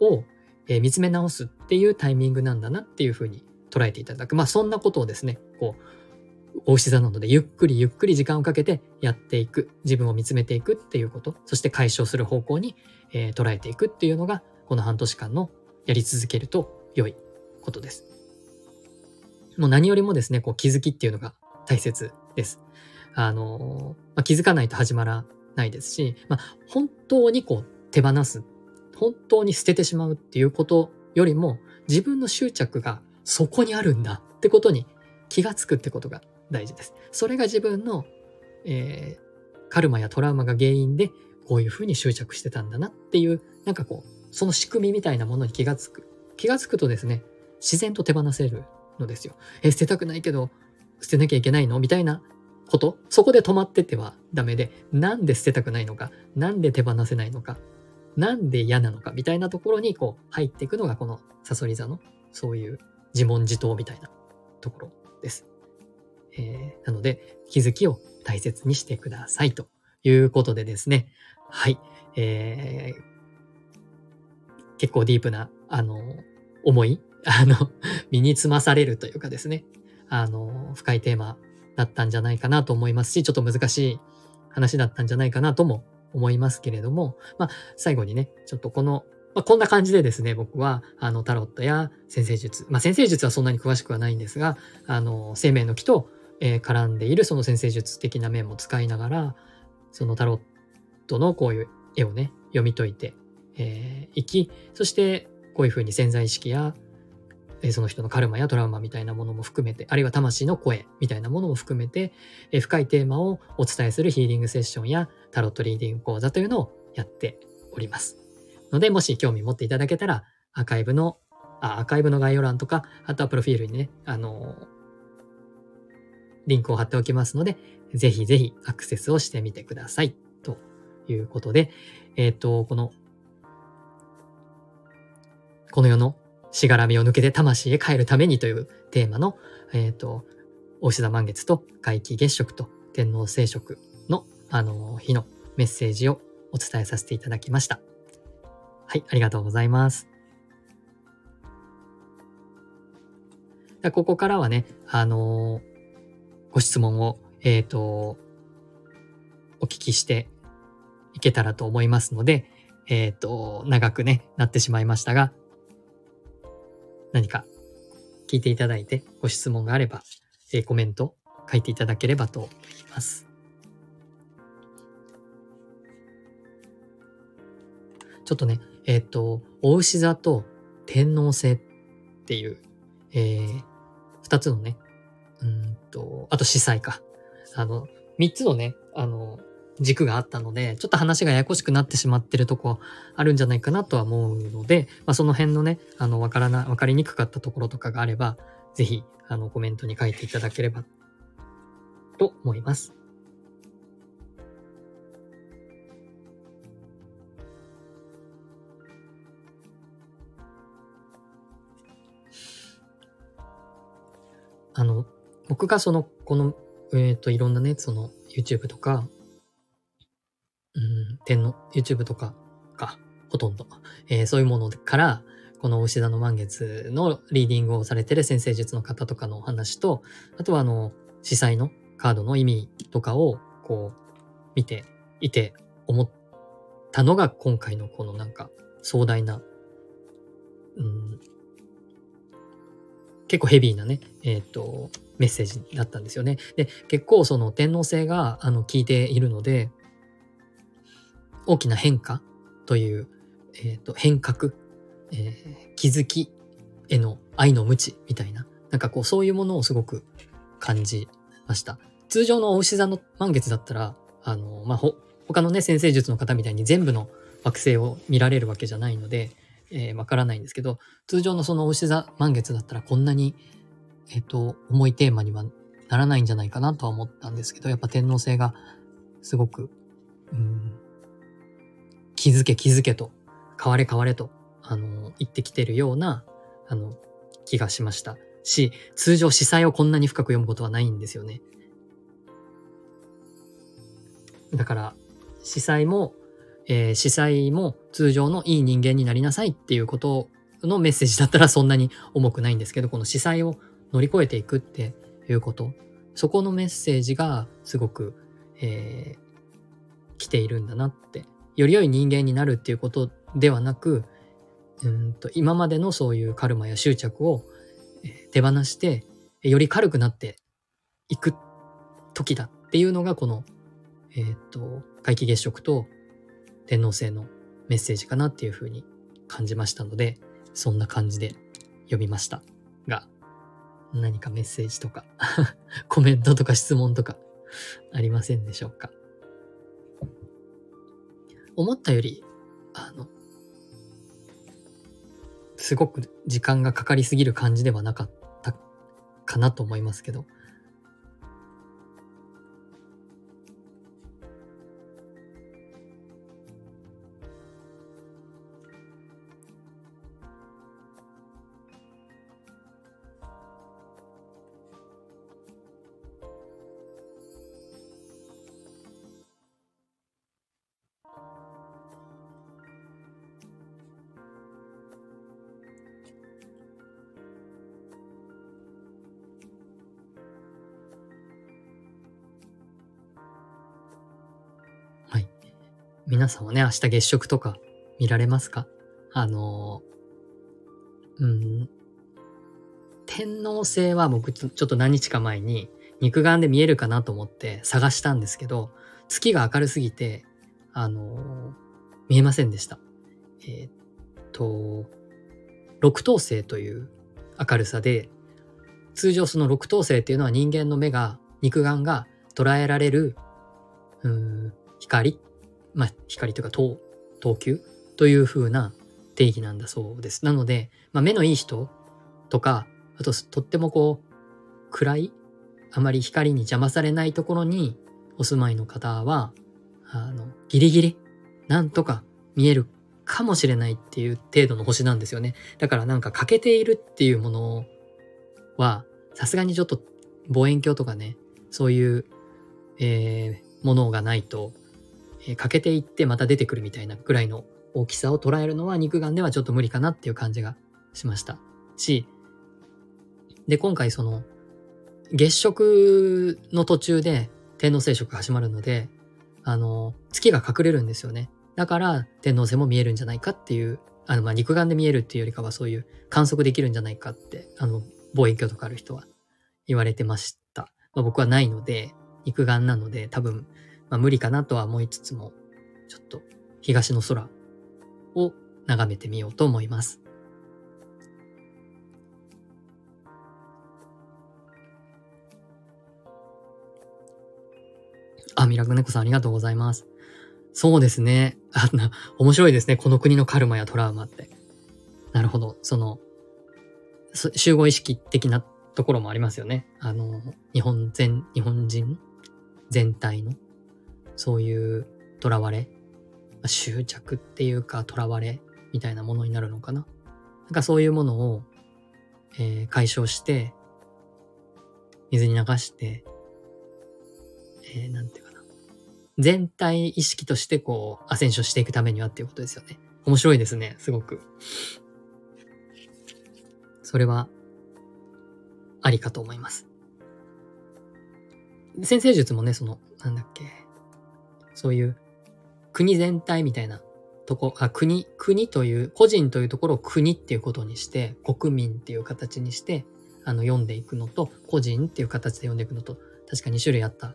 を、えー、見つめ直すっていうタイミングなんだなっていうふうに捉えていただく。まあそんなことをですね、こう、大牛座なので、ゆっくりゆっくり時間をかけてやっていく、自分を見つめていくっていうこと、そして解消する方向に、えー、捉えていくっていうのが、この半年間のやり続けると良いことです。もう何よりもですね、こう気づきっていうのが大切です。あのまあ、気づかないと始まらないですし、まあ、本当にこう手放す、本当に捨ててしまうっていうことよりも、自分の執着がそこにあるんだってことに気がつくってことが大事です。それが自分の、えー、カルマやトラウマが原因でこういうふうに執着してたんだなっていう、なんかこう、その仕組みみたいなものに気がつく。気がつくとですね、自然と手放せるのですよ。え、捨てたくないけど、捨てなきゃいけないの？みたいなこと。そこで止まっててはダメで、なんで捨てたくないのか、なんで手放せないのか、なんで嫌なのか、みたいなところにこう入っていくのがこのサソリ座のそういう自問自答みたいなところです。えー、なので、気づきを大切にしてくださいということでですね。はい。えー、結構ディープな、あの、思い、(laughs) あの、身につまされるというかですね、あの、深いテーマだったんじゃないかなと思いますし、ちょっと難しい話だったんじゃないかなとも思いますけれども、まあ、最後にね、ちょっとこの、まあ、こんな感じでですね、僕は、あの、タロットや先生術、まあ、先生術はそんなに詳しくはないんですが、あの、生命の木とえー、絡んでいるその先生術的な面も使いながら、そのタロットのこういう絵をね、読み解いてい、えー、き、そしてこういうふうに潜在意識や、えー、その人のカルマやトラウマみたいなものも含めて、あるいは魂の声みたいなものも含めて、えー、深いテーマをお伝えするヒーリングセッションやタロットリーディング講座というのをやっております。ので、もし興味持っていただけたら、アーカイブの、あアーカイブの概要欄とか、あとはプロフィールにね、あのリンクを貼っておきますので、ぜひぜひアクセスをしてみてください。ということで、えっ、ー、と、この、この世のしがらみを抜けて魂へ帰るためにというテーマの、えっ、ー、と、大志田満月と皆既月食と天皇聖食の、あの、日のメッセージをお伝えさせていただきました。はい、ありがとうございます。ここからはね、あのーご質問を、えっ、ー、と、お聞きしていけたらと思いますので、えっ、ー、と、長くね、なってしまいましたが、何か聞いていただいてご質問があれば、えー、コメント書いていただければと思います。ちょっとね、えっ、と、お牛座と天皇制っていう、えー、二つのね、うんと、あと司祭か。あの、三つのね、あの、軸があったので、ちょっと話がややこしくなってしまってるとこあるんじゃないかなとは思うので、まあ、その辺のね、あの、わからな、わかりにくかったところとかがあれば、ぜひ、あの、コメントに書いていただければと思います。あの、僕がその、この、えっ、ー、と、いろんなね、その、YouTube とか、うん、天の YouTube とかか、ほとんど、えー、そういうものから、この牛座の満月のリーディングをされてる先生術の方とかのお話と、あとはあの、司祭のカードの意味とかを、こう、見ていて思ったのが今回のこのなんか壮大な、うん、結構ヘビーなね、えっ、ー、と、メッセージだったんですよね。で、結構その天皇制が、あの、効いているので、大きな変化という、えっ、ー、と、変革、えー、気づきへの愛の無知みたいな、なんかこう、そういうものをすごく感じました。通常のお牛座の満月だったら、あの、まあ、ほ、他のね、先生術の方みたいに全部の惑星を見られるわけじゃないので、えー、わからないんですけど、通常のそのお牛座満月だったらこんなに、えっ、ー、と、重いテーマにはならないんじゃないかなとは思ったんですけど、やっぱ天皇制がすごく、うん、気づけ気づけと、変われ変われと、あの、言ってきてるような、あの、気がしました。し、通常司祭をこんなに深く読むことはないんですよね。だから、司祭もえー、司祭も通常のいい人間になりなさいっていうことのメッセージだったらそんなに重くないんですけど、この司祭を乗り越えていくっていうこと、そこのメッセージがすごく、えー、来ているんだなって。より良い人間になるっていうことではなく、うんと今までのそういうカルマや執着を手放して、より軽くなっていく時だっていうのがこの、えっ、ー、と、皆既月食と天皇制のメッセージかなっていうふうに感じましたので、そんな感じで読みました。が、何かメッセージとか (laughs) コメントとか質問とかありませんでしょうか？思ったより、あの、すごく時間がかかりすぎる感じではなかったかなと思いますけど、皆さんはね、明日月食とか見られますか？あの、うん、天皇星は僕ちょっと何日か前に肉眼で見えるかなと思って探したんですけど、月が明るすぎて、あの、見えませんでした。えー、っと、六等星という明るさで、通常その六等星っていうのは人間の目が、肉眼が捉えられる、うん、光まあ、光というか等、等級？という風な定義なんだそうです。なので、まあ、目のいい人とか、あと、とってもこう、暗い、あまり光に邪魔されないところにお住まいの方は、あの、ギリギリ、なんとか見えるかもしれないっていう程度の星なんですよね。だからなんか欠けているっていうものは、さすがにちょっと望遠鏡とかね、そういう、えー、ものがないと、え、欠けていってまた出てくるみたいなぐらいの大きさを捉えるのは肉眼ではちょっと無理かなっていう感じがしました。し、で、今回その、月食の途中で天皇聖食が始まるので、あの、月が隠れるんですよね。だから天皇星も見えるんじゃないかっていう、あの、まあ、肉眼で見えるっていうよりかはそういう観測できるんじゃないかって、あの、望遠鏡とかある人は言われてました。まあ、僕はないので、肉眼なので多分まあ、無理かなとは思いつつも、ちょっと東の空を眺めてみようと思います。あ、ミラクネコさんありがとうございます。そうですね。あな、面白いですね。この国のカルマやトラウマって。なるほど。その、集合意識的なところもありますよね。あの、日本全、日本人全体の。そういう囚われ、執着っていうか囚われみたいなものになるのかな。なんかそういうものを、えー、解消して、水に流して、えー、なんていうかな。全体意識としてこう、アセンションしていくためにはっていうことですよね。面白いですね、すごく。それは、ありかと思います。先生術もね、その、なんだっけ、そういう国全体みたいなとこ、あ、国、国という、個人というところを国っていうことにして、国民っていう形にして、あの、読んでいくのと、個人っていう形で読んでいくのと、確か2種類あった、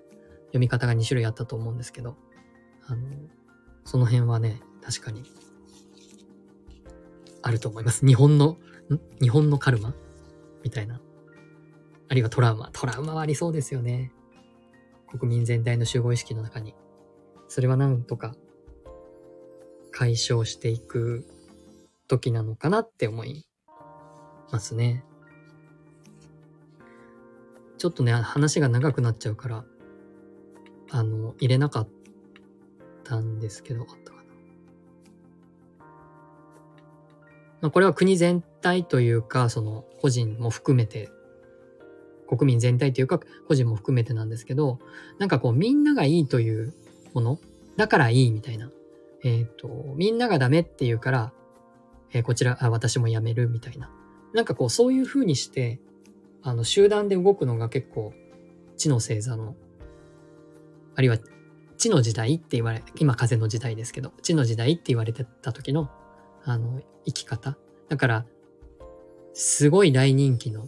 読み方が2種類あったと思うんですけど、あの、その辺はね、確かに、あると思います。日本の、日本のカルマ？みたいな。あるいはトラウマ。トラウマはありそうですよね。国民全体の集合意識の中に。それはなんとか解消していく時なのかなって思いますね。ちょっとね、話が長くなっちゃうから、あの、入れなかったんですけど、あったかな。まあ、これは国全体というか、その個人も含めて、国民全体というか、個人も含めてなんですけど、なんかこう、みんながいいというもの、だからいいみたいなえっ、ー、と、みんながダメって言うから、えー、こちら、あ、私も辞めるみたいな。なんかこう、そういう風にして、あの、集団で動くのが結構、知の星座の、あるいは、知の時代って言われ、今風の時代ですけど、知の時代って言われてた時の、あの、生き方。だから、すごい大人気の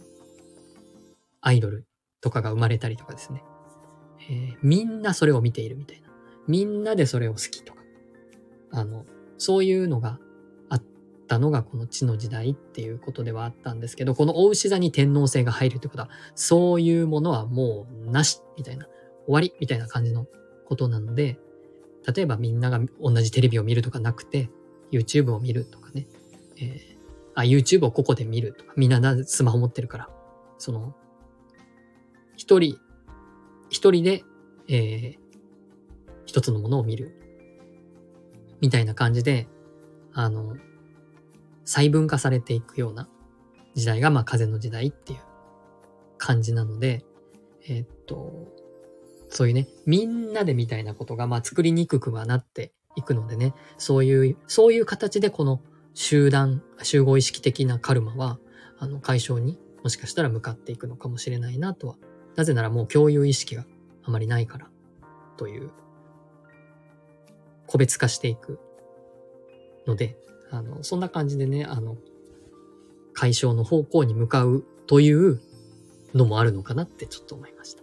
アイドルとかが生まれたりとかですね。えー、みんなそれを見ているみたいな。みんなでそれを好きとか。あの、そういうのがあったのがこの地の時代っていうことではあったんですけど、この大牛座に天皇制が入るってことは、そういうものはもうなしみたいな、終わりみたいな感じのことなので、例えばみんなが同じテレビを見るとかなくて、YouTube を見るとかね、えー、あ、YouTube をここで見るとか、みんなスマホ持ってるから、その、一人、一人で、えー、一つのものを見るみたいな感じで、あの、細分化されていくような時代が、まあ、風の時代っていう感じなので、え、っと、そういうね、みんなでみたいなことが、まあ、作りにくくはなっていくのでね、そういう、そういう形でこの集団、集合意識的なカルマは、あの、解消にもしかしたら向かっていくのかもしれないなとは。なぜならもう共有意識があまりないから、という個別化していくので、あの、そんな感じでね、あの、解消の方向に向かうというのもあるのかなってちょっと思いました。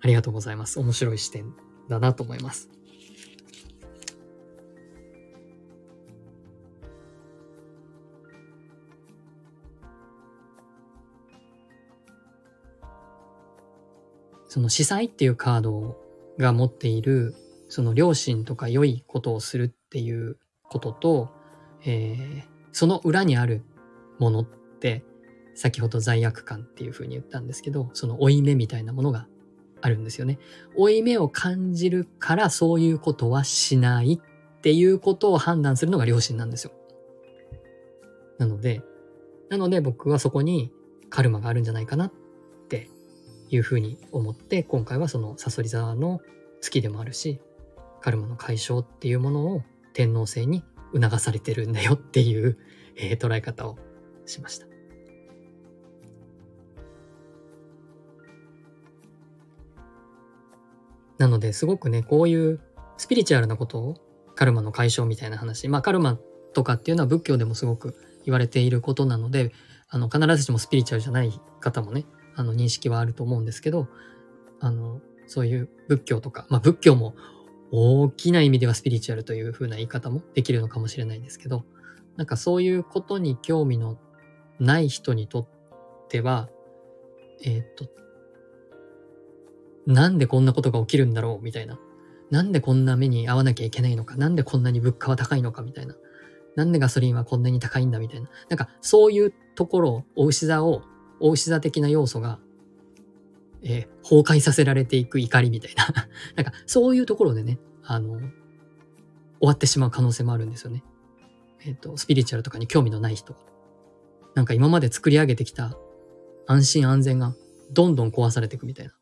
ありがとうございます。面白い視点だなと思います。その司祭っていうカードが持っている、その良心とか良いことをするっていうことと、えー、その裏にあるものって、先ほど罪悪感っていうふうに言ったんですけど、その負い目みたいなものがあるんですよね。負い目を感じるからそういうことはしないっていうことを判断するのが良心なんですよ。なので、なので僕はそこにカルマがあるんじゃないかなっいうふうに思って今回はそのサソリ座の月でもあるしカルマの解消っていうものを天皇制に促されてるんだよっていう、(laughs) えー、捉え方をしました。なのですごくねこういうスピリチュアルなことをカルマの解消みたいな話まあカルマとかっていうのは仏教でもすごく言われていることなのであの必ずしもスピリチュアルじゃない方もねあの認識はあると思うんですけど、あの、そういう仏教とか、まあ仏教も大きな意味ではスピリチュアルという風な言い方もできるのかもしれないですけど、なんかそういうことに興味のない人にとっては、えー、っと、なんでこんなことが起きるんだろうみたいな。なんでこんな目に遭わなきゃいけないのかなんでこんなに物価は高いのかみたいな。なんでガソリンはこんなに高いんだみたいな。なんかそういうところを、お牛座を、お牛座的な要素が、えー、崩壊させられていく怒りみたいな。(laughs) なんかそういうところでね、あの、終わってしまう可能性もあるんですよね。えっ、ー、と、スピリチュアルとかに興味のない人なんか今まで作り上げてきた安心安全がどんどん壊されていくみたいな。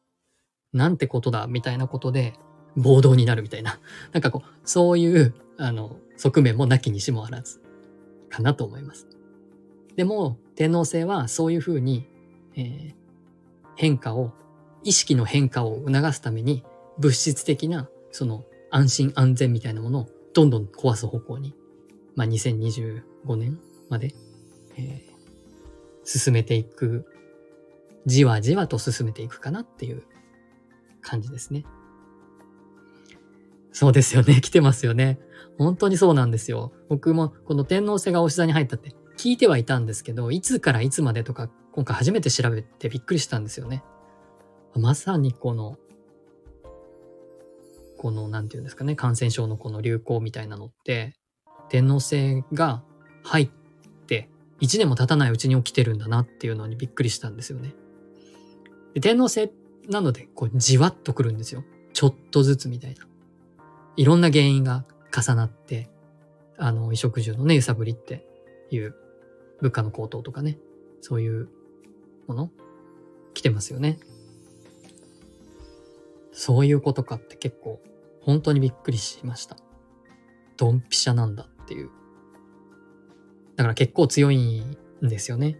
なんてことだみたいなことで暴動になるみたいな。(laughs) なんかこう、そういう、あの、側面もなきにしもあらずかなと思います。でも、天皇星はそういうふうに、えー、変化を、意識の変化を促すために物質的なその安心安全みたいなものをどんどん壊す方向に、まあ、2025年まで、えー、進めていく、じわじわと進めていくかなっていう感じですね。そうですよね。来てますよね。本当にそうなんですよ。僕もこの天皇星がおし座に入ったって聞いてはいたんですけど、いつからいつまでとか今回初めて調べてびっくりしたんですよね。まさにこの、この、なんていうんですかね、感染症のこの流行みたいなのって、天皇星が入って1年も経たないうちに起きてるんだなっていうのにびっくりしたんですよね。で天皇星なので、こう、じわっとくるんですよ。ちょっとずつみたいな。いろんな原因が重なって、あの、衣食住のね、揺さぶりっていう物価の高騰とかね、そういうもの来てますよね。そういうことかって結構本当にびっくりしました。ドンピシャなんだっていう。だから結構強いんですよね。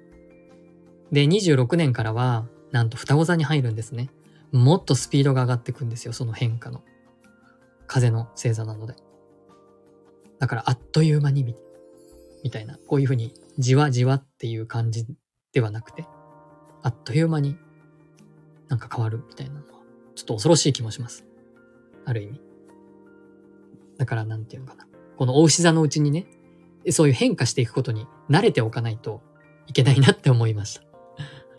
で、26年からは、なんと双子座に入るんですね。もっとスピードが上がってくんですよ、その変化の。風の星座なので。だからあっという間にみ、みたいな、こういうふうにじわじわっていう感じではなくて、あっという間になんか変わるみたいなのは、ちょっと恐ろしい気もします。ある意味。だからなんていうのかな。この大牛座のうちにね、そういう変化していくことに慣れておかないといけないなって思いました。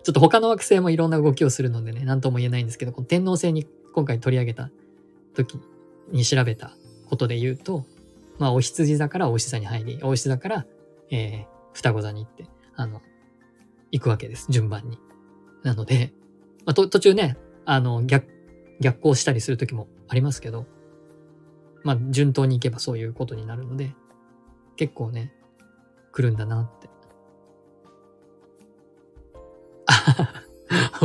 ちょっと他の惑星もいろんな動きをするのでね、なんとも言えないんですけど、この天皇星に今回取り上げた時に調べたことで言うと、まあ、お羊座からお牛座に入り、お牛座から、えー、双子座に行って、あの、行くわけです。順番に。なので、まあ、途中ね、あの、逆、逆行したりする時もありますけど、まあ、順当に行けばそういうことになるので、結構ね、来るんだなって。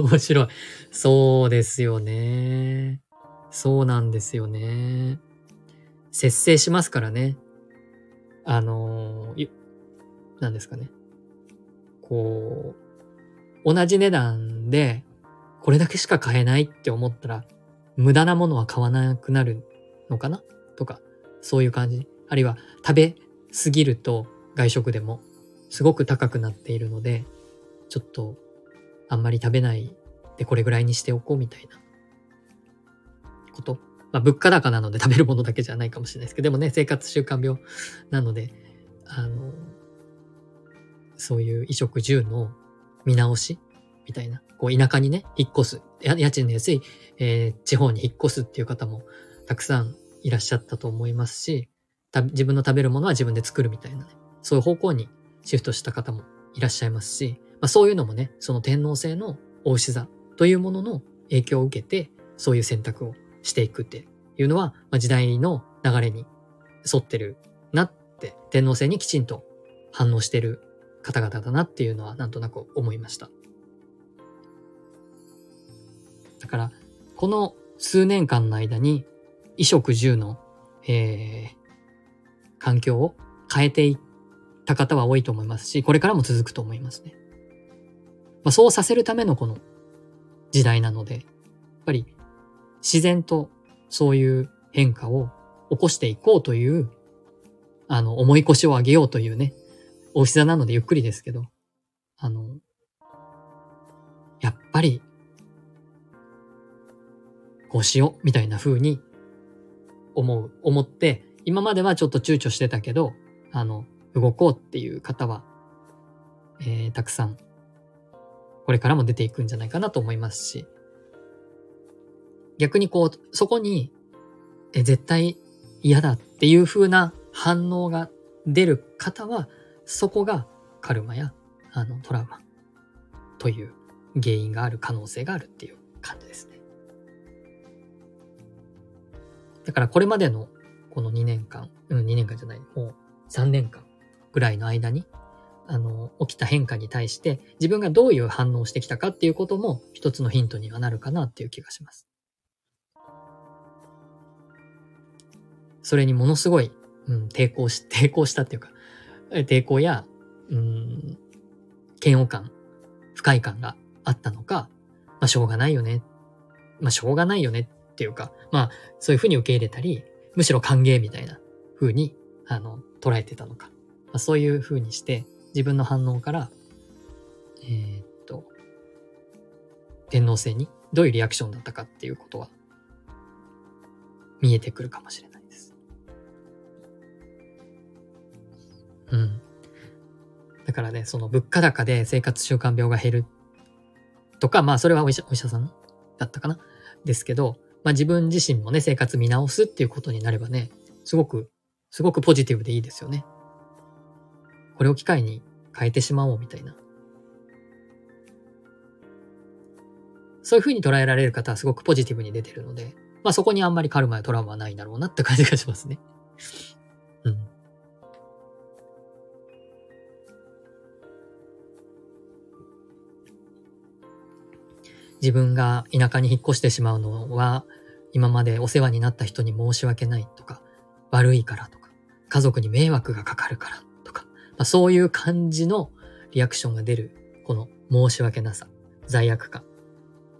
面白い。そうですよね。そうなんですよね。節制しますからね。あのー、何ですかね。こう、同じ値段でこれだけしか買えないって思ったら、無駄なものは買わなくなるのかな？とか、そういう感じ。あるいは食べ過ぎると外食でもすごく高くなっているので、ちょっとあんまり食べないでこれぐらいにしておこうみたいなこと。まあ、物価高なので食べるものだけじゃないかもしれないですけど、でもね、生活習慣病なので、あの、そういう衣食住の見直しみたいな、こう田舎にね、引っ越す、家賃の安い、えー、地方に引っ越すっていう方もたくさんいらっしゃったと思いますし、自分の食べるものは自分で作るみたいなね、そういう方向にシフトした方もいらっしゃいますし、まあ、そういうのもね、その天皇制の大牛座というものの影響を受けて、そういう選択をしていくっていうのは、まあ、時代の流れに沿ってるなって、天皇制にきちんと反応してる方々だなっていうのはなんとなく思いました。だから、この数年間の間に、衣食住の、えー、環境を変えていった方は多いと思いますし、これからも続くと思いますね。まあ、そうさせるためのこの時代なので、やっぱり自然とそういう変化を起こしていこうという、あの、重い腰を上げようというね、大きさなのでゆっくりですけど、あの、やっぱり、こうしよう、みたいな風に思う、思って、今まではちょっと躊躇してたけど、あの、動こうっていう方は、えー、たくさんこれからも出ていくんじゃないかなと思いますし、逆にこう、そこに、え、絶対嫌だっていう風な反応が出る方は、そこがカルマやあのトラウマという原因がある可能性があるっていう感じですね。だからこれまでのこの2年間、うん、2年間じゃない、もう3年間ぐらいの間に、あの、起きた変化に対して自分がどういう反応をしてきたかっていうことも一つのヒントにはなるかなっていう気がします。それにものすごい、うん、抵抗し、抵抗したっていうか、抵抗や、うん、嫌悪感、不快感があったのか、まあ、しょうがないよね。まあ、しょうがないよねっていうか、まあ、そういうふうに受け入れたり、むしろ歓迎みたいな風に、あの、捉えてたのか。まあ、そういう風にして、自分の反応から、えー、っと、天皇制にどういうリアクションだったかっていうことは、見えてくるかもしれないうん。だからね、その物価高で生活習慣病が減るとか、まあそれはお医者お医者さんだったかな？ですけど、まあ自分自身もね、生活見直すっていうことになればね、すごく、すごくポジティブでいいですよね。これを機会に変えてしまおうみたいな。そういう風に捉えられる方はすごくポジティブに出てるので、まあそこにあんまりカルマやトラウマはないだろうなって感じがしますね。うん。自分が田舎に引っ越してしまうのは、今までお世話になった人に申し訳ないとか、悪いからとか、家族に迷惑がかかるからとか、まあ、そういう感じのリアクションが出る、この申し訳なさ、罪悪感、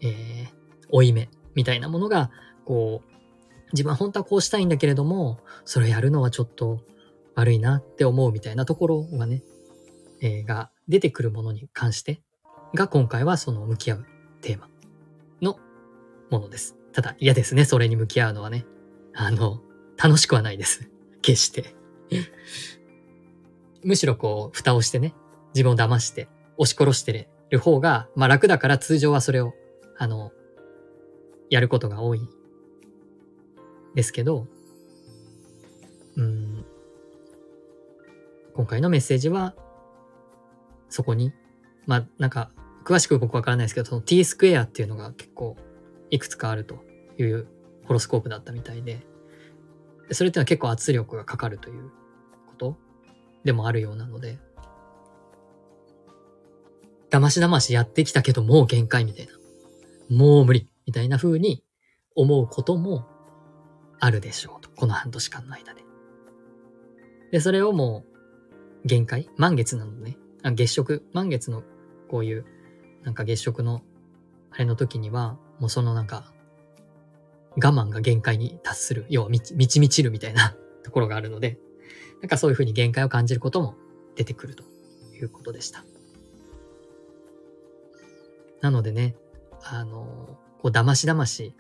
えー、負い目みたいなものが、こう、自分は本当はこうしたいんだけれども、それやるのはちょっと悪いなって思うみたいなところがね、えー、が出てくるものに関して、が今回はその向き合うテーマのものです。ただ嫌ですね、それに向き合うのはね。あの、楽しくはないです。(laughs) 決して。(laughs) むしろこう、蓋をしてね、自分を騙して、押し殺してる方が、まあ楽だから通常はそれを、あの、やることが多い。ですけど、うん、今回のメッセージは、そこに、まあなんか、詳しく僕わからないですけど、その t スクエアっていうのが結構いくつかあるというホロスコープだったみたいで、それっていうのは結構圧力がかかるということでもあるようなので、だましだましやってきたけどもう限界みたいな。もう無理みたいな風に思うこともあるでしょうと。この半年間の間で。で、それをもう限界満月なのね。月食、満月のこういうなんか月食のあれの時には、もうそのなんか、我慢が限界に達する、要は満ち満ちるみたいな (laughs) ところがあるので、なんかそういうふうに限界を感じることも出てくるということでした。なのでね、あの、こう、騙し騙し、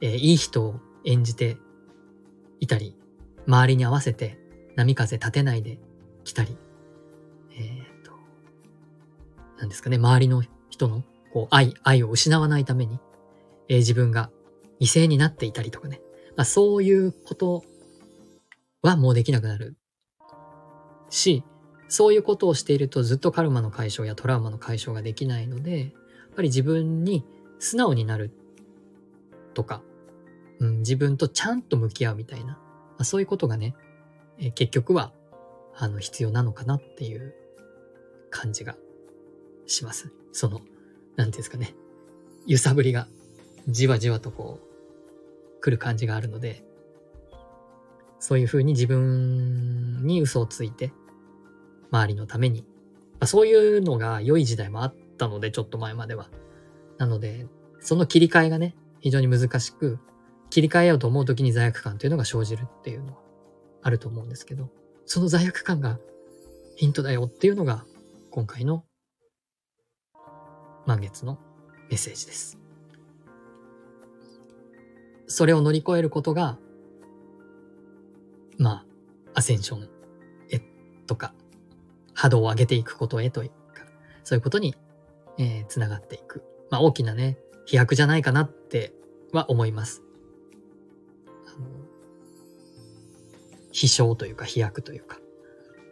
えー、いい人を演じていたり、周りに合わせて波風立てないで来たり、えっ、ー、と、何ですかね、周りの人のこう愛、愛を失わないために、えー、自分が犠牲になっていたりとかね。まあ、そういうことはもうできなくなるし、そういうことをしているとずっとカルマの解消やトラウマの解消ができないので、やっぱり自分に素直になるとか、うん、自分とちゃんと向き合うみたいな、まあ、そういうことがね、えー、結局は、あの、必要なのかなっていう感じがします。その、なんていうんですかね、揺さぶりがじわじわとこう、来る感じがあるので、そういうふうに自分に嘘をついて、周りのために、まあ、そういうのが良い時代もあったので、ちょっと前までは。なので、その切り替えがね、非常に難しく、切り替えようと思う時に罪悪感というのが生じるっていうのはあると思うんですけど、その罪悪感がヒントだよっていうのが今回の満月のメッセージです。それを乗り越えることが、まあ、アセンションへとか、波動を上げていくことへというか、そういうことにえー、つながっていく。まあ、大きなね、飛躍じゃないかなっては思います。あの、飛翔というか飛躍というか。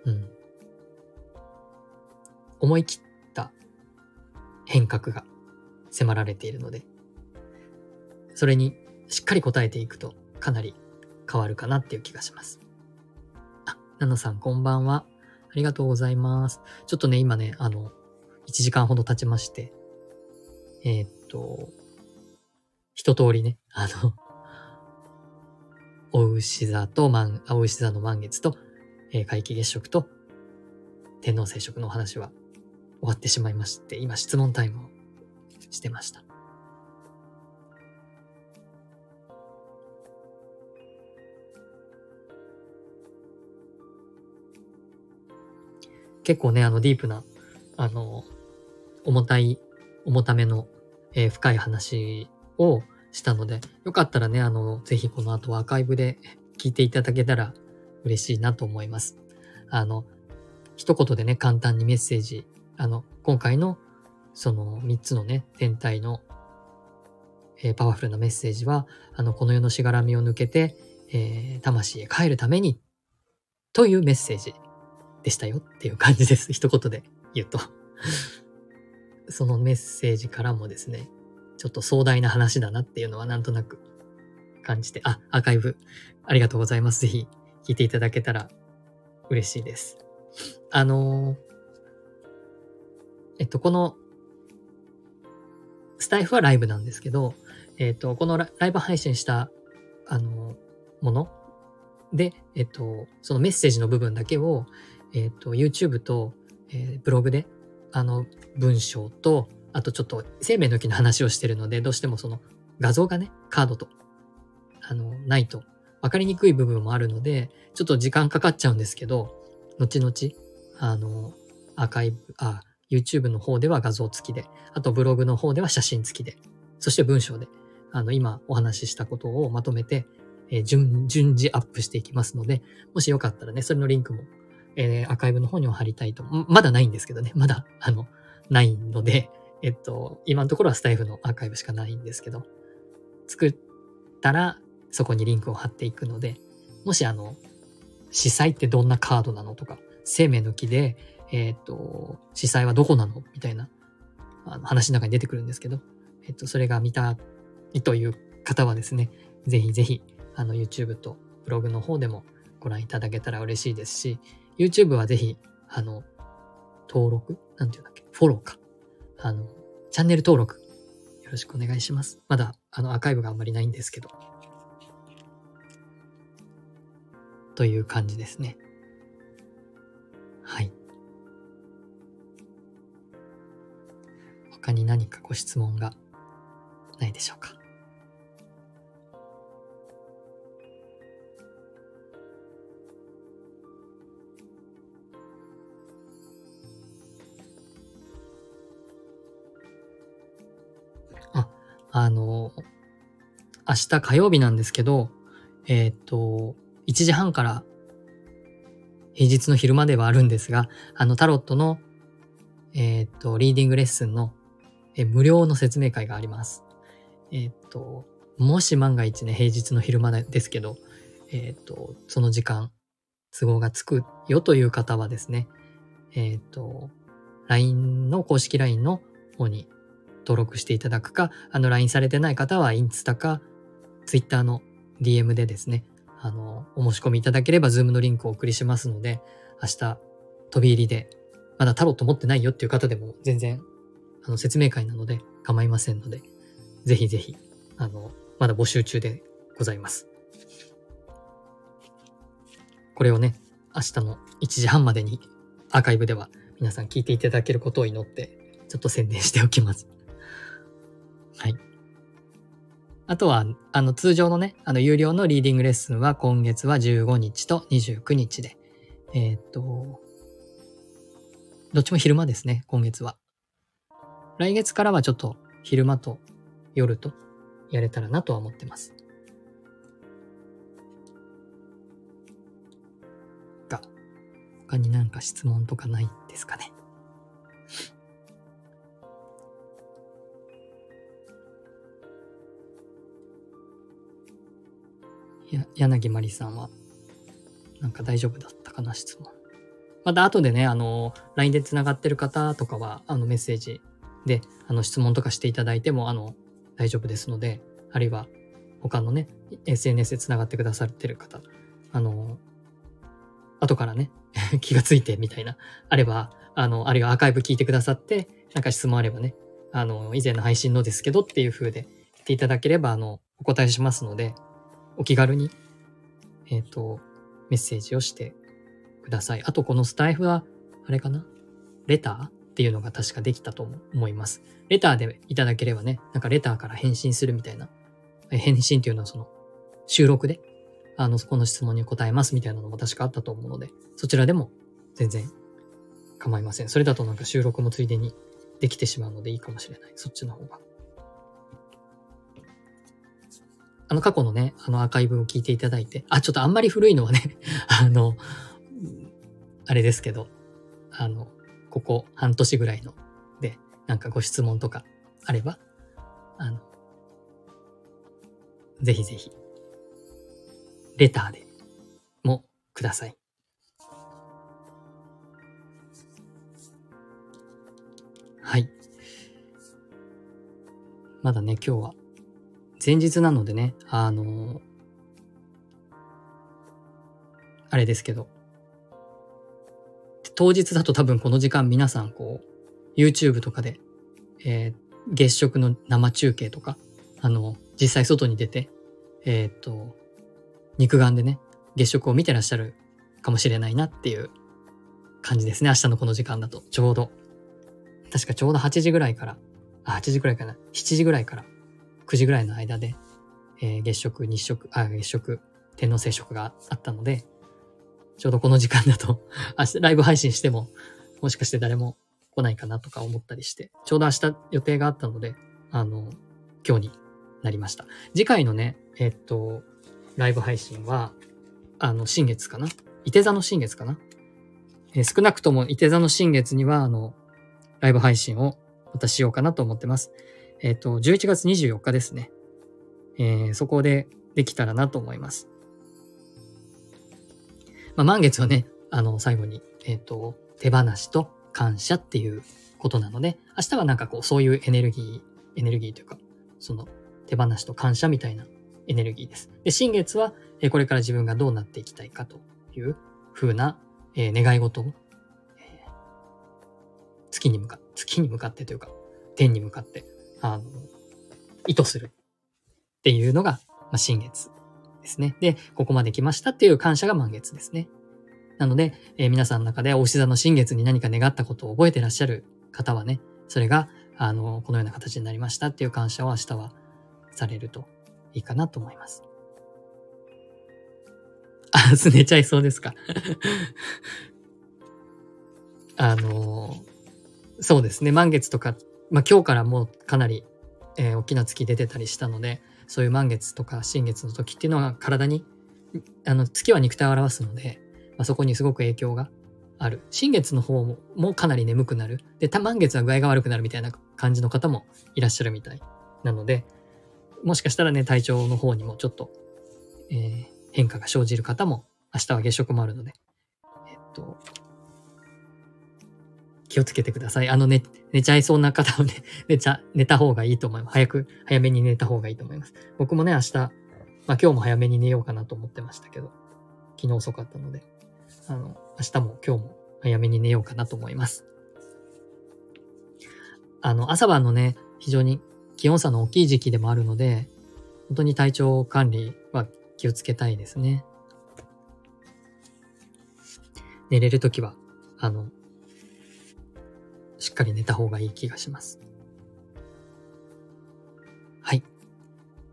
うん。思い切った変革が迫られているので、それにしっかり答えていくとかなり変わるかなっていう気がします。あ、ナナさんこんばんは。ありがとうございます。ちょっとね、今ね、あの、1時間ほど経ちまして、えー、っと、一通りね、あの、(laughs) お牛座と満、お牛座の満月と、えー、皆既月食と天皇聖食のお話は終わってしまいまして、今質問タイムをしてました。結構ね、あの、ディープな、あの、重たい、重ための、えー、深い話をしたので、よかったらね、あの、ぜひこの後アーカイブで聞いていただけたら嬉しいなと思います。あの、一言でね、簡単にメッセージ、あの、今回のその3つのね、天体の、えー、パワフルなメッセージは、あの、この世のしがらみを抜けて、えー、魂へ帰るために、というメッセージでしたよっていう感じです。(laughs) 一言で言うと (laughs) そのメッセージからもですね、ちょっと壮大な話だなっていうのはなんとなく感じて、あ、アーカイブありがとうございます。ぜひ聞いていただけたら嬉しいです。あのー、えっと、このスタイフはライブなんですけど、えっと、このライブ配信した、あの、もので、えっと、そのメッセージの部分だけを、えっ、と、YouTube と、えー、ブログで、あの、文章と、あとちょっと生命の木の話をしてるので、どうしてもその画像がね、カードと、あの、ないと分かりにくい部分もあるので、ちょっと時間かかっちゃうんですけど、後々、あの、アーカイブ、あ、YouTube の方では画像付きで、あとブログの方では写真付きで、そして文章で、あの、今お話ししたことをまとめて、えー、順、順次アップしていきますので、もしよかったらね、それのリンクもえー、アーカイブの方にも貼りたいと。まだないんですけどね。まだ、あの、ないので、えっと、今のところはスタイフのアーカイブしかないんですけど、作ったらそこにリンクを貼っていくので、もしあの、司祭ってどんなカードなのとか、生命の木で、えっと、司祭はどこなの？みたいなあの話の中に出てくるんですけど、えっと、それが見たいという方はですね、ぜひぜひ、あの、YouTube とブログの方でもご覧いただけたら嬉しいですし、YouTube はぜひ、あの、登録なんていうんだっけフォローか。あの、チャンネル登録、よろしくお願いします。まだ、あの、アーカイブがあんまりないんですけど。という感じですね。はい。他に何かご質問がないでしょうか？あの、明日火曜日なんですけど、えっ、と、1時半から平日の昼まではあるんですが、あのタロットの、えっ、と、リーディングレッスンの、え無料の説明会があります。えっ、と、もし万が一ね、平日の昼間ですけど、えっ、と、その時間、都合がつくよという方はですね、えっ、と、LINE の公式 LINE の方に登録していただくか、あの LINE されてない方はインスタか Twitter の DM でですね、あの、お申し込みいただければ Zoom のリンクをお送りしますので、明日飛び入りで、まだタロット持ってないよっていう方でも全然、あの、説明会なので構いませんので、ぜひぜひ、あの、まだ募集中でございます。これをね、明日の1時半までにアーカイブでは皆さん聞いていただけることを祈って、ちょっと宣伝しておきます。はい。あとは、あの、通常のね、あの、有料のリーディングレッスンは今月は15日と29日で、えー、っと、どっちも昼間ですね、今月は。来月からはちょっと昼間と夜とやれたらなとは思ってます。が、他になんか質問とかないですかね？や柳まりさんは、なんか大丈夫だったかな、質問。また後でね、あの、LINE で繋がってる方とかは、あの、メッセージで、あの、質問とかしていただいても、あの、大丈夫ですので、あるいは、他のね、SNS で繋がってくださってる方、あの、後からね、(laughs) 気がついてみたいな、あれば、あの、あるいはアーカイブ聞いてくださって、なんか質問あればね、あの、以前の配信のですけどっていう風で言っていただければ、あの、お答えしますので、お気軽に、えっ、ー、と、メッセージをしてください。あと、このスタイフは、あれかな？レター？っていうのが確かできたと思います。レターでいただければね、なんかレターから返信するみたいな。返信っていうのはその、収録で、あの、そこの質問に答えますみたいなのも確かあったと思うので、そちらでも全然構いません。それだとなんか収録もついでにできてしまうのでいいかもしれない。そっちの方が。あの過去のね、あのアーカイブを聞いていただいて、あ、ちょっとあんまり古いのはね、(laughs) あの、あれですけど、あの、ここ半年ぐらいので、なんかご質問とかあれば、あの、ぜひぜひ、レターでもください。はい。まだね、今日は前日なのでね、あのあれですけど、当日だと多分この時間皆さんこう、YouTube とかで、えー、月食の生中継とか、あの、実際外に出て、えっ、と、肉眼でね、月食を見てらっしゃるかもしれないなっていう感じですね。明日のこの時間だと。ちょうど。確かちょうど8時ぐらいから、あ、8時ぐらいかな。7時ぐらいから9時ぐらいの間で、えー、月食、日食、あ、月食、天皇聖食があったので、ちょうどこの時間だと (laughs) 明日ライブ配信しても、もしかして誰も来ないかなとか思ったりして、ちょうど明日予定があったので、あの、今日になりました。次回のね、えっと、ライブ配信は、あの、新月かな？伊手座の新月かな、えー、少なくとも伊手座の新月には、あの、ライブ配信をまたしようかなと思ってます。えっ、と、11月24日ですね。えー、そこでできたらなと思います。まあ、満月はね、あの、最後に、えっ、と、手放しと感謝っていうことなので、明日はなんかこう、そういうエネルギー、エネルギーというか、その、手放しと感謝みたいなエネルギーです。で、新月は、えこれから自分がどうなっていきたいかという風な、えー、願い事を、えー、月に向かって、月に向かってというか、天に向かって、あの、意図するっていうのが、まあ、新月ですね。で、ここまで来ましたっていう感謝が満月ですね。なので、えー、皆さんの中でお牛座の新月に何か願ったことを覚えてらっしゃる方はね、それが、あの、このような形になりましたっていう感謝を明日はされるといいかなと思います。(laughs) あ、すねちゃいそうですか (laughs) あの、そうですね。満月とか、まあ今日からもうかなり、えー、大きな月出てたりしたので、そういう満月とか新月の時っていうのは体に、あの月は肉体を表すので、まあ、そこにすごく影響がある。新月の方ももかなり眠くなる。で、満月は具合が悪くなるみたいな感じの方もいらっしゃるみたいなので、もしかしたらね、体調の方にもちょっと、えー、変化が生じる方も、明日は月食もあるので、えっと、気をつけてください。あの寝、寝ちゃいそうな方はね、(laughs) 寝ちゃ、寝た方がいいと思います。早く、早めに寝た方がいいと思います。僕もね、明日、まあ今日も早めに寝ようかなと思ってましたけど、昨日遅かったので、あの、明日も今日も早めに寝ようかなと思います。あの、朝晩のね、非常に気温差の大きい時期でもあるので、本当に体調管理は気をつけたいですね。寝れるときは、あの、しっかり寝た方がいい気がします。はい。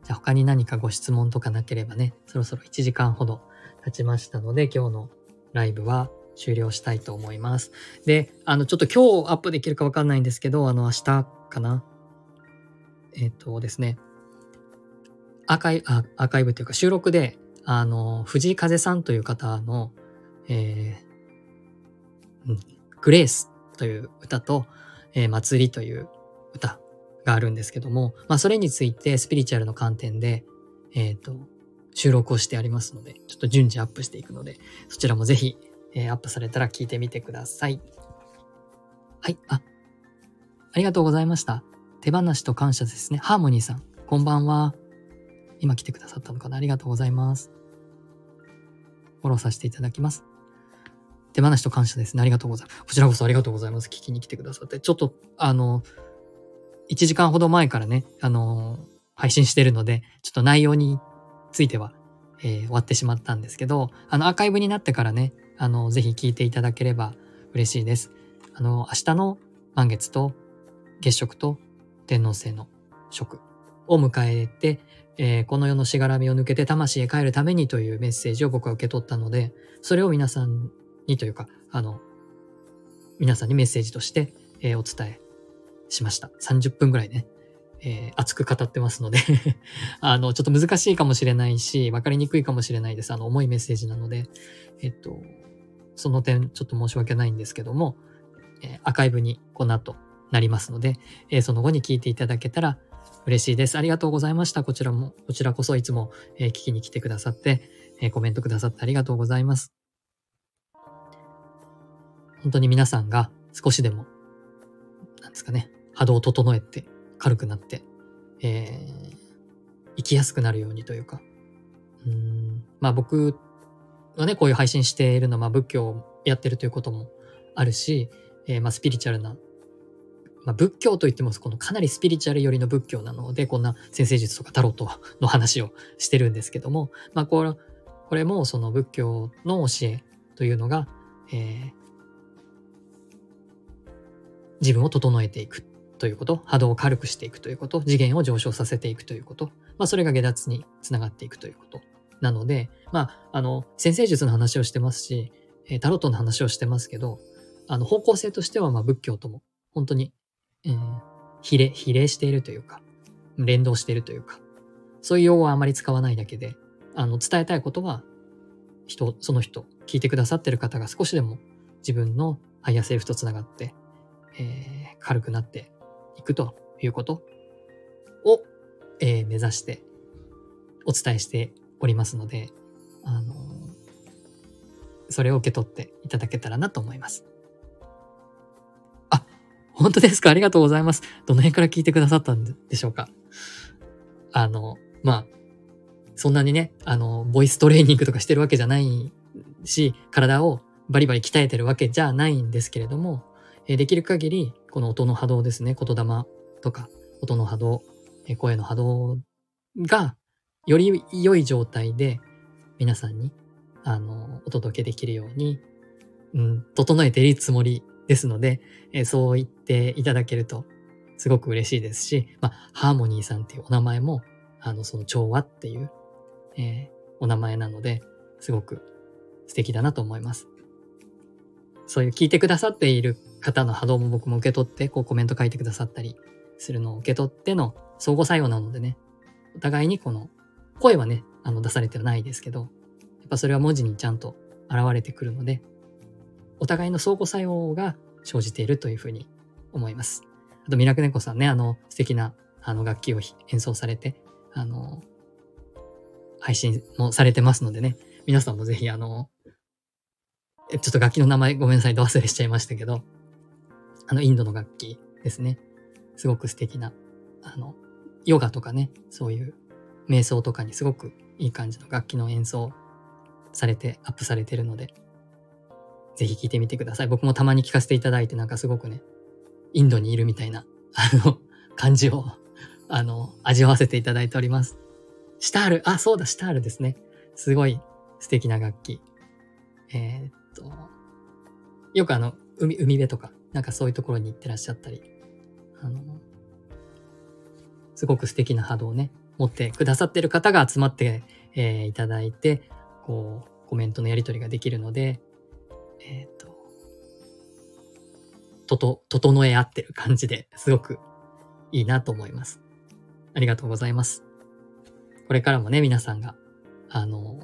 じゃあ他に何かご質問とかなければね、そろそろ1時間ほど経ちましたので、今日のライブは終了したいと思います。で、あの、ちょっと今日アップできるかわかんないんですけど、あの、明日かな？えっ、ー、とですね、アーカイあアーカイブというか収録で、あの、藤井風さんという方の、えー、グレースという歌と、えー、祭りという歌があるんですけども、まあ、それについてスピリチュアルの観点で、えっ、ー、と、収録をしてありますので、ちょっと順次アップしていくので、そちらもぜひ、えー、アップされたら聞いてみてください。はい、あ、ありがとうございました。手放しと感謝ですね。ハーモニーさん、こんばんは。今来てくださったのかな？ありがとうございます。フォローさせていただきます。手放しと感謝ですね。ありがとうございます。こちらこそありがとうございます。聞きに来てくださって。ちょっと、あの、1時間ほど前からね、あの、配信してるので、ちょっと内容については、えー、終わってしまったんですけど、あの、アーカイブになってからね、あの、ぜひ聞いていただければ嬉しいです。あの、明日の満月と月食と天皇星の食を迎えて、えー、この世のしがらみを抜けて魂へ帰るためにというメッセージを僕は受け取ったので、それを皆さんにというか、あの、皆さんにメッセージとして、えー、お伝えしました。30分ぐらいね、えー、熱く語ってますので (laughs) あの、ちょっと難しいかもしれないし、わかりにくいかもしれないです。あの、重いメッセージなので、えっと、その点、ちょっと申し訳ないんですけども、えー、アーカイブにこの後なりますので、えー、その後に聞いていただけたら嬉しいです。ありがとうございました。こちらも、こちらこそいつも、え、聞きに来てくださって、え、コメントくださってありがとうございます。本当に皆さんが少しでも、なんですかね、波動を整えて、軽くなって、えー、生きやすくなるようにというか、うん、まあ僕はね、こういう配信しているのは、まあ仏教をやってるということもあるし、えー、まあスピリチュアルなまあ、仏教といってもこのかなりスピリチュアル寄りの仏教なので、こんな先生術とかタロットの話をしてるんですけども、まあ、これ、これもその仏教の教えというのが、えー、自分を整えていくということ、波動を軽くしていくということ、次元を上昇させていくということ、まあ、それが下脱につながっていくということ。なので、まあ、あの、先生術の話をしてますし、えタロットの話をしてますけど、あの、方向性としては、まあ、仏教とも本当にえー、比例、比例しているというか、連動しているというか、そういう用語はあまり使わないだけで、あの、伝えたいことは、人、その人、聞いてくださってる方が少しでも自分のハイヤーセルフとつながって、えー、軽くなっていくということを、えー、目指してお伝えしておりますので、あのそれを受け取っていただけたらなと思います。あ本当ですか？ありがとうございます。どの辺から聞いてくださったんでしょうか？あの、まあ、そんなにね、あの、ボイストレーニングとかしてるわけじゃないし、体をバリバリ鍛えてるわけじゃないんですけれども、えできる限り、この音の波動ですね、言霊とか、音の波動、え声の波動が、より良い状態で、皆さんに、あの、お届けできるように、うん、整えているつもりですので、え、そう言っていただけるとすごく嬉しいですし、まあ、ハーモニーさんっていうお名前も、あの、その調和っていう、えー、お名前なので、すごく素敵だなと思います。そういう聞いてくださっている方の波動も僕も受け取って、こうコメント書いてくださったりするのを受け取っての相互作用なのでね、お互いにこの声はね、あの出されてはないですけど、やっぱそれは文字にちゃんと現れてくるので、お互いの相互作用が生じているというふうに思います。あと、ミラクネコさんね、あの、素敵なあの楽器を演奏されて、あの、配信もされてますのでね、皆さんもぜひあの、ちょっと楽器の名前ごめんなさい、ど忘れしちゃいましたけど、あの、インドの楽器ですね。すごく素敵な、あの、ヨガとかね、そういう瞑想とかにすごくいい感じの楽器の演奏されて、アップされてるので、ぜひ聞いてみてください。僕もたまに聞かせていただいて、なんかすごくね、インドにいるみたいな、あの、感じを、あの、味わわせていただいております。シタール、あ、そうだ、シタールですね。すごい素敵な楽器。えー、っと、よくあの、海、海辺とか、なんかそういうところに行ってらっしゃったり、あの、すごく素敵な波動をね、持ってくださってる方が集まって、えー、いただいて、こう、コメントのやり取りができるので、えっ、ー、と、とと、整え合ってる感じですごくいいなと思います。ありがとうございます。これからもね、皆さんが、あの、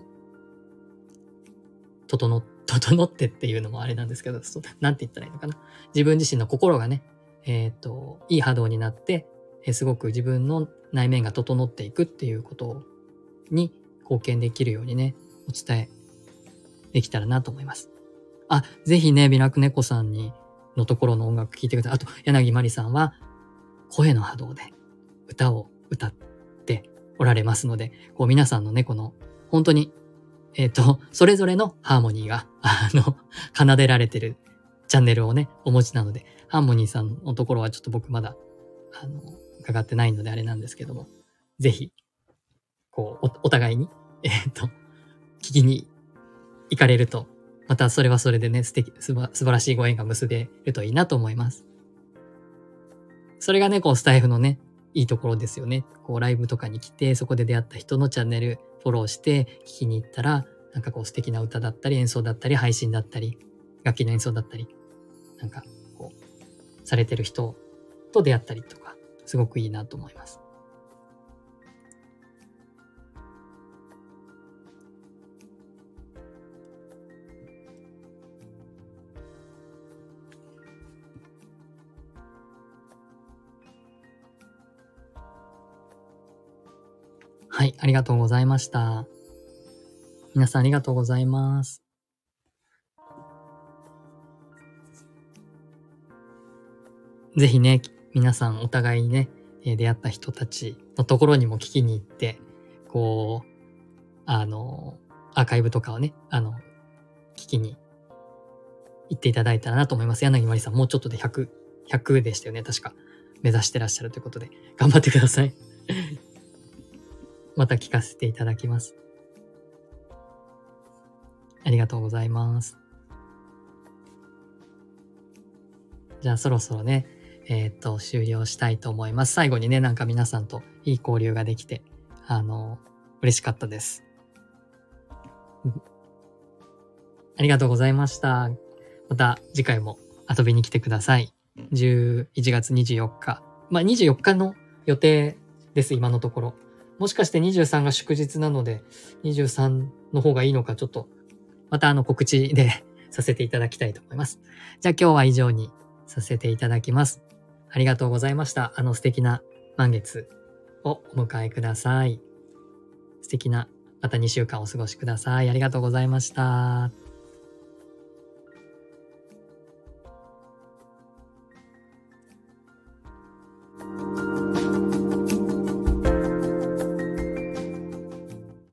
整、整ってっていうのもあれなんですけど、なんて言ったらいいのかな。自分自身の心がね、えっ、ー、と、いい波動になって、え、すごく自分の内面が整っていくっていうことに、貢献できるようにね、お伝えできたらなと思います。あ、ぜひね、ビラクネコさんに、のところの音楽聴いてください。あと、柳まりさんは、声の波動で歌を歌っておられますので、こう皆さんのね、この、本当に、えっ、ー、と、それぞれのハーモニーが、あの、(laughs) 奏でられてるチャンネルをね、お持ちなので、ハーモニーさんのところはちょっと僕まだ、あの、伺ってないのであれなんですけども、ぜひ、こう、お互いに、えっ、ー、と、聞きに行かれると、またそれはそれでね、素敵、素晴らしいご縁が結べるといいなと思います。それがね、こう、スタイフのね、いいところですよね。こう、ライブとかに来て、そこで出会った人のチャンネルフォローして聞きに行ったら、なんかこう素敵な歌だったり演奏だったり配信だったり、楽器の演奏だったり、なんかこう、されてる人と出会ったりとか、すごくいいなと思います。ありがとうございました。皆さんありがとうございます。ぜひね、皆さんお互いにね、出会った人たちのところにも聞きに行って、こう、あの、アーカイブとかをね、あの、聞きに行っていただいたらなと思います。柳まりさん、もうちょっとで100、100でしたよね、確か。目指してらっしゃるということで、頑張ってください。また聞かせていただきます。ありがとうございます。じゃあそろそろね、えっ、と、終了したいと思います。最後にね、なんか皆さんといい交流ができて、あの、嬉しかったです。ありがとうございました。また次回も遊びに来てください。11月24日。まあ、24日の予定です、今のところ。もしかして23が祝日なので、23の方がいいのか、ちょっと、またあの告知でさせていただきたいと思います。じゃあ今日は以上にさせていただきます。ありがとうございました。あの素敵な満月をお迎えください。素敵なまた2週間お過ごしください。ありがとうございました。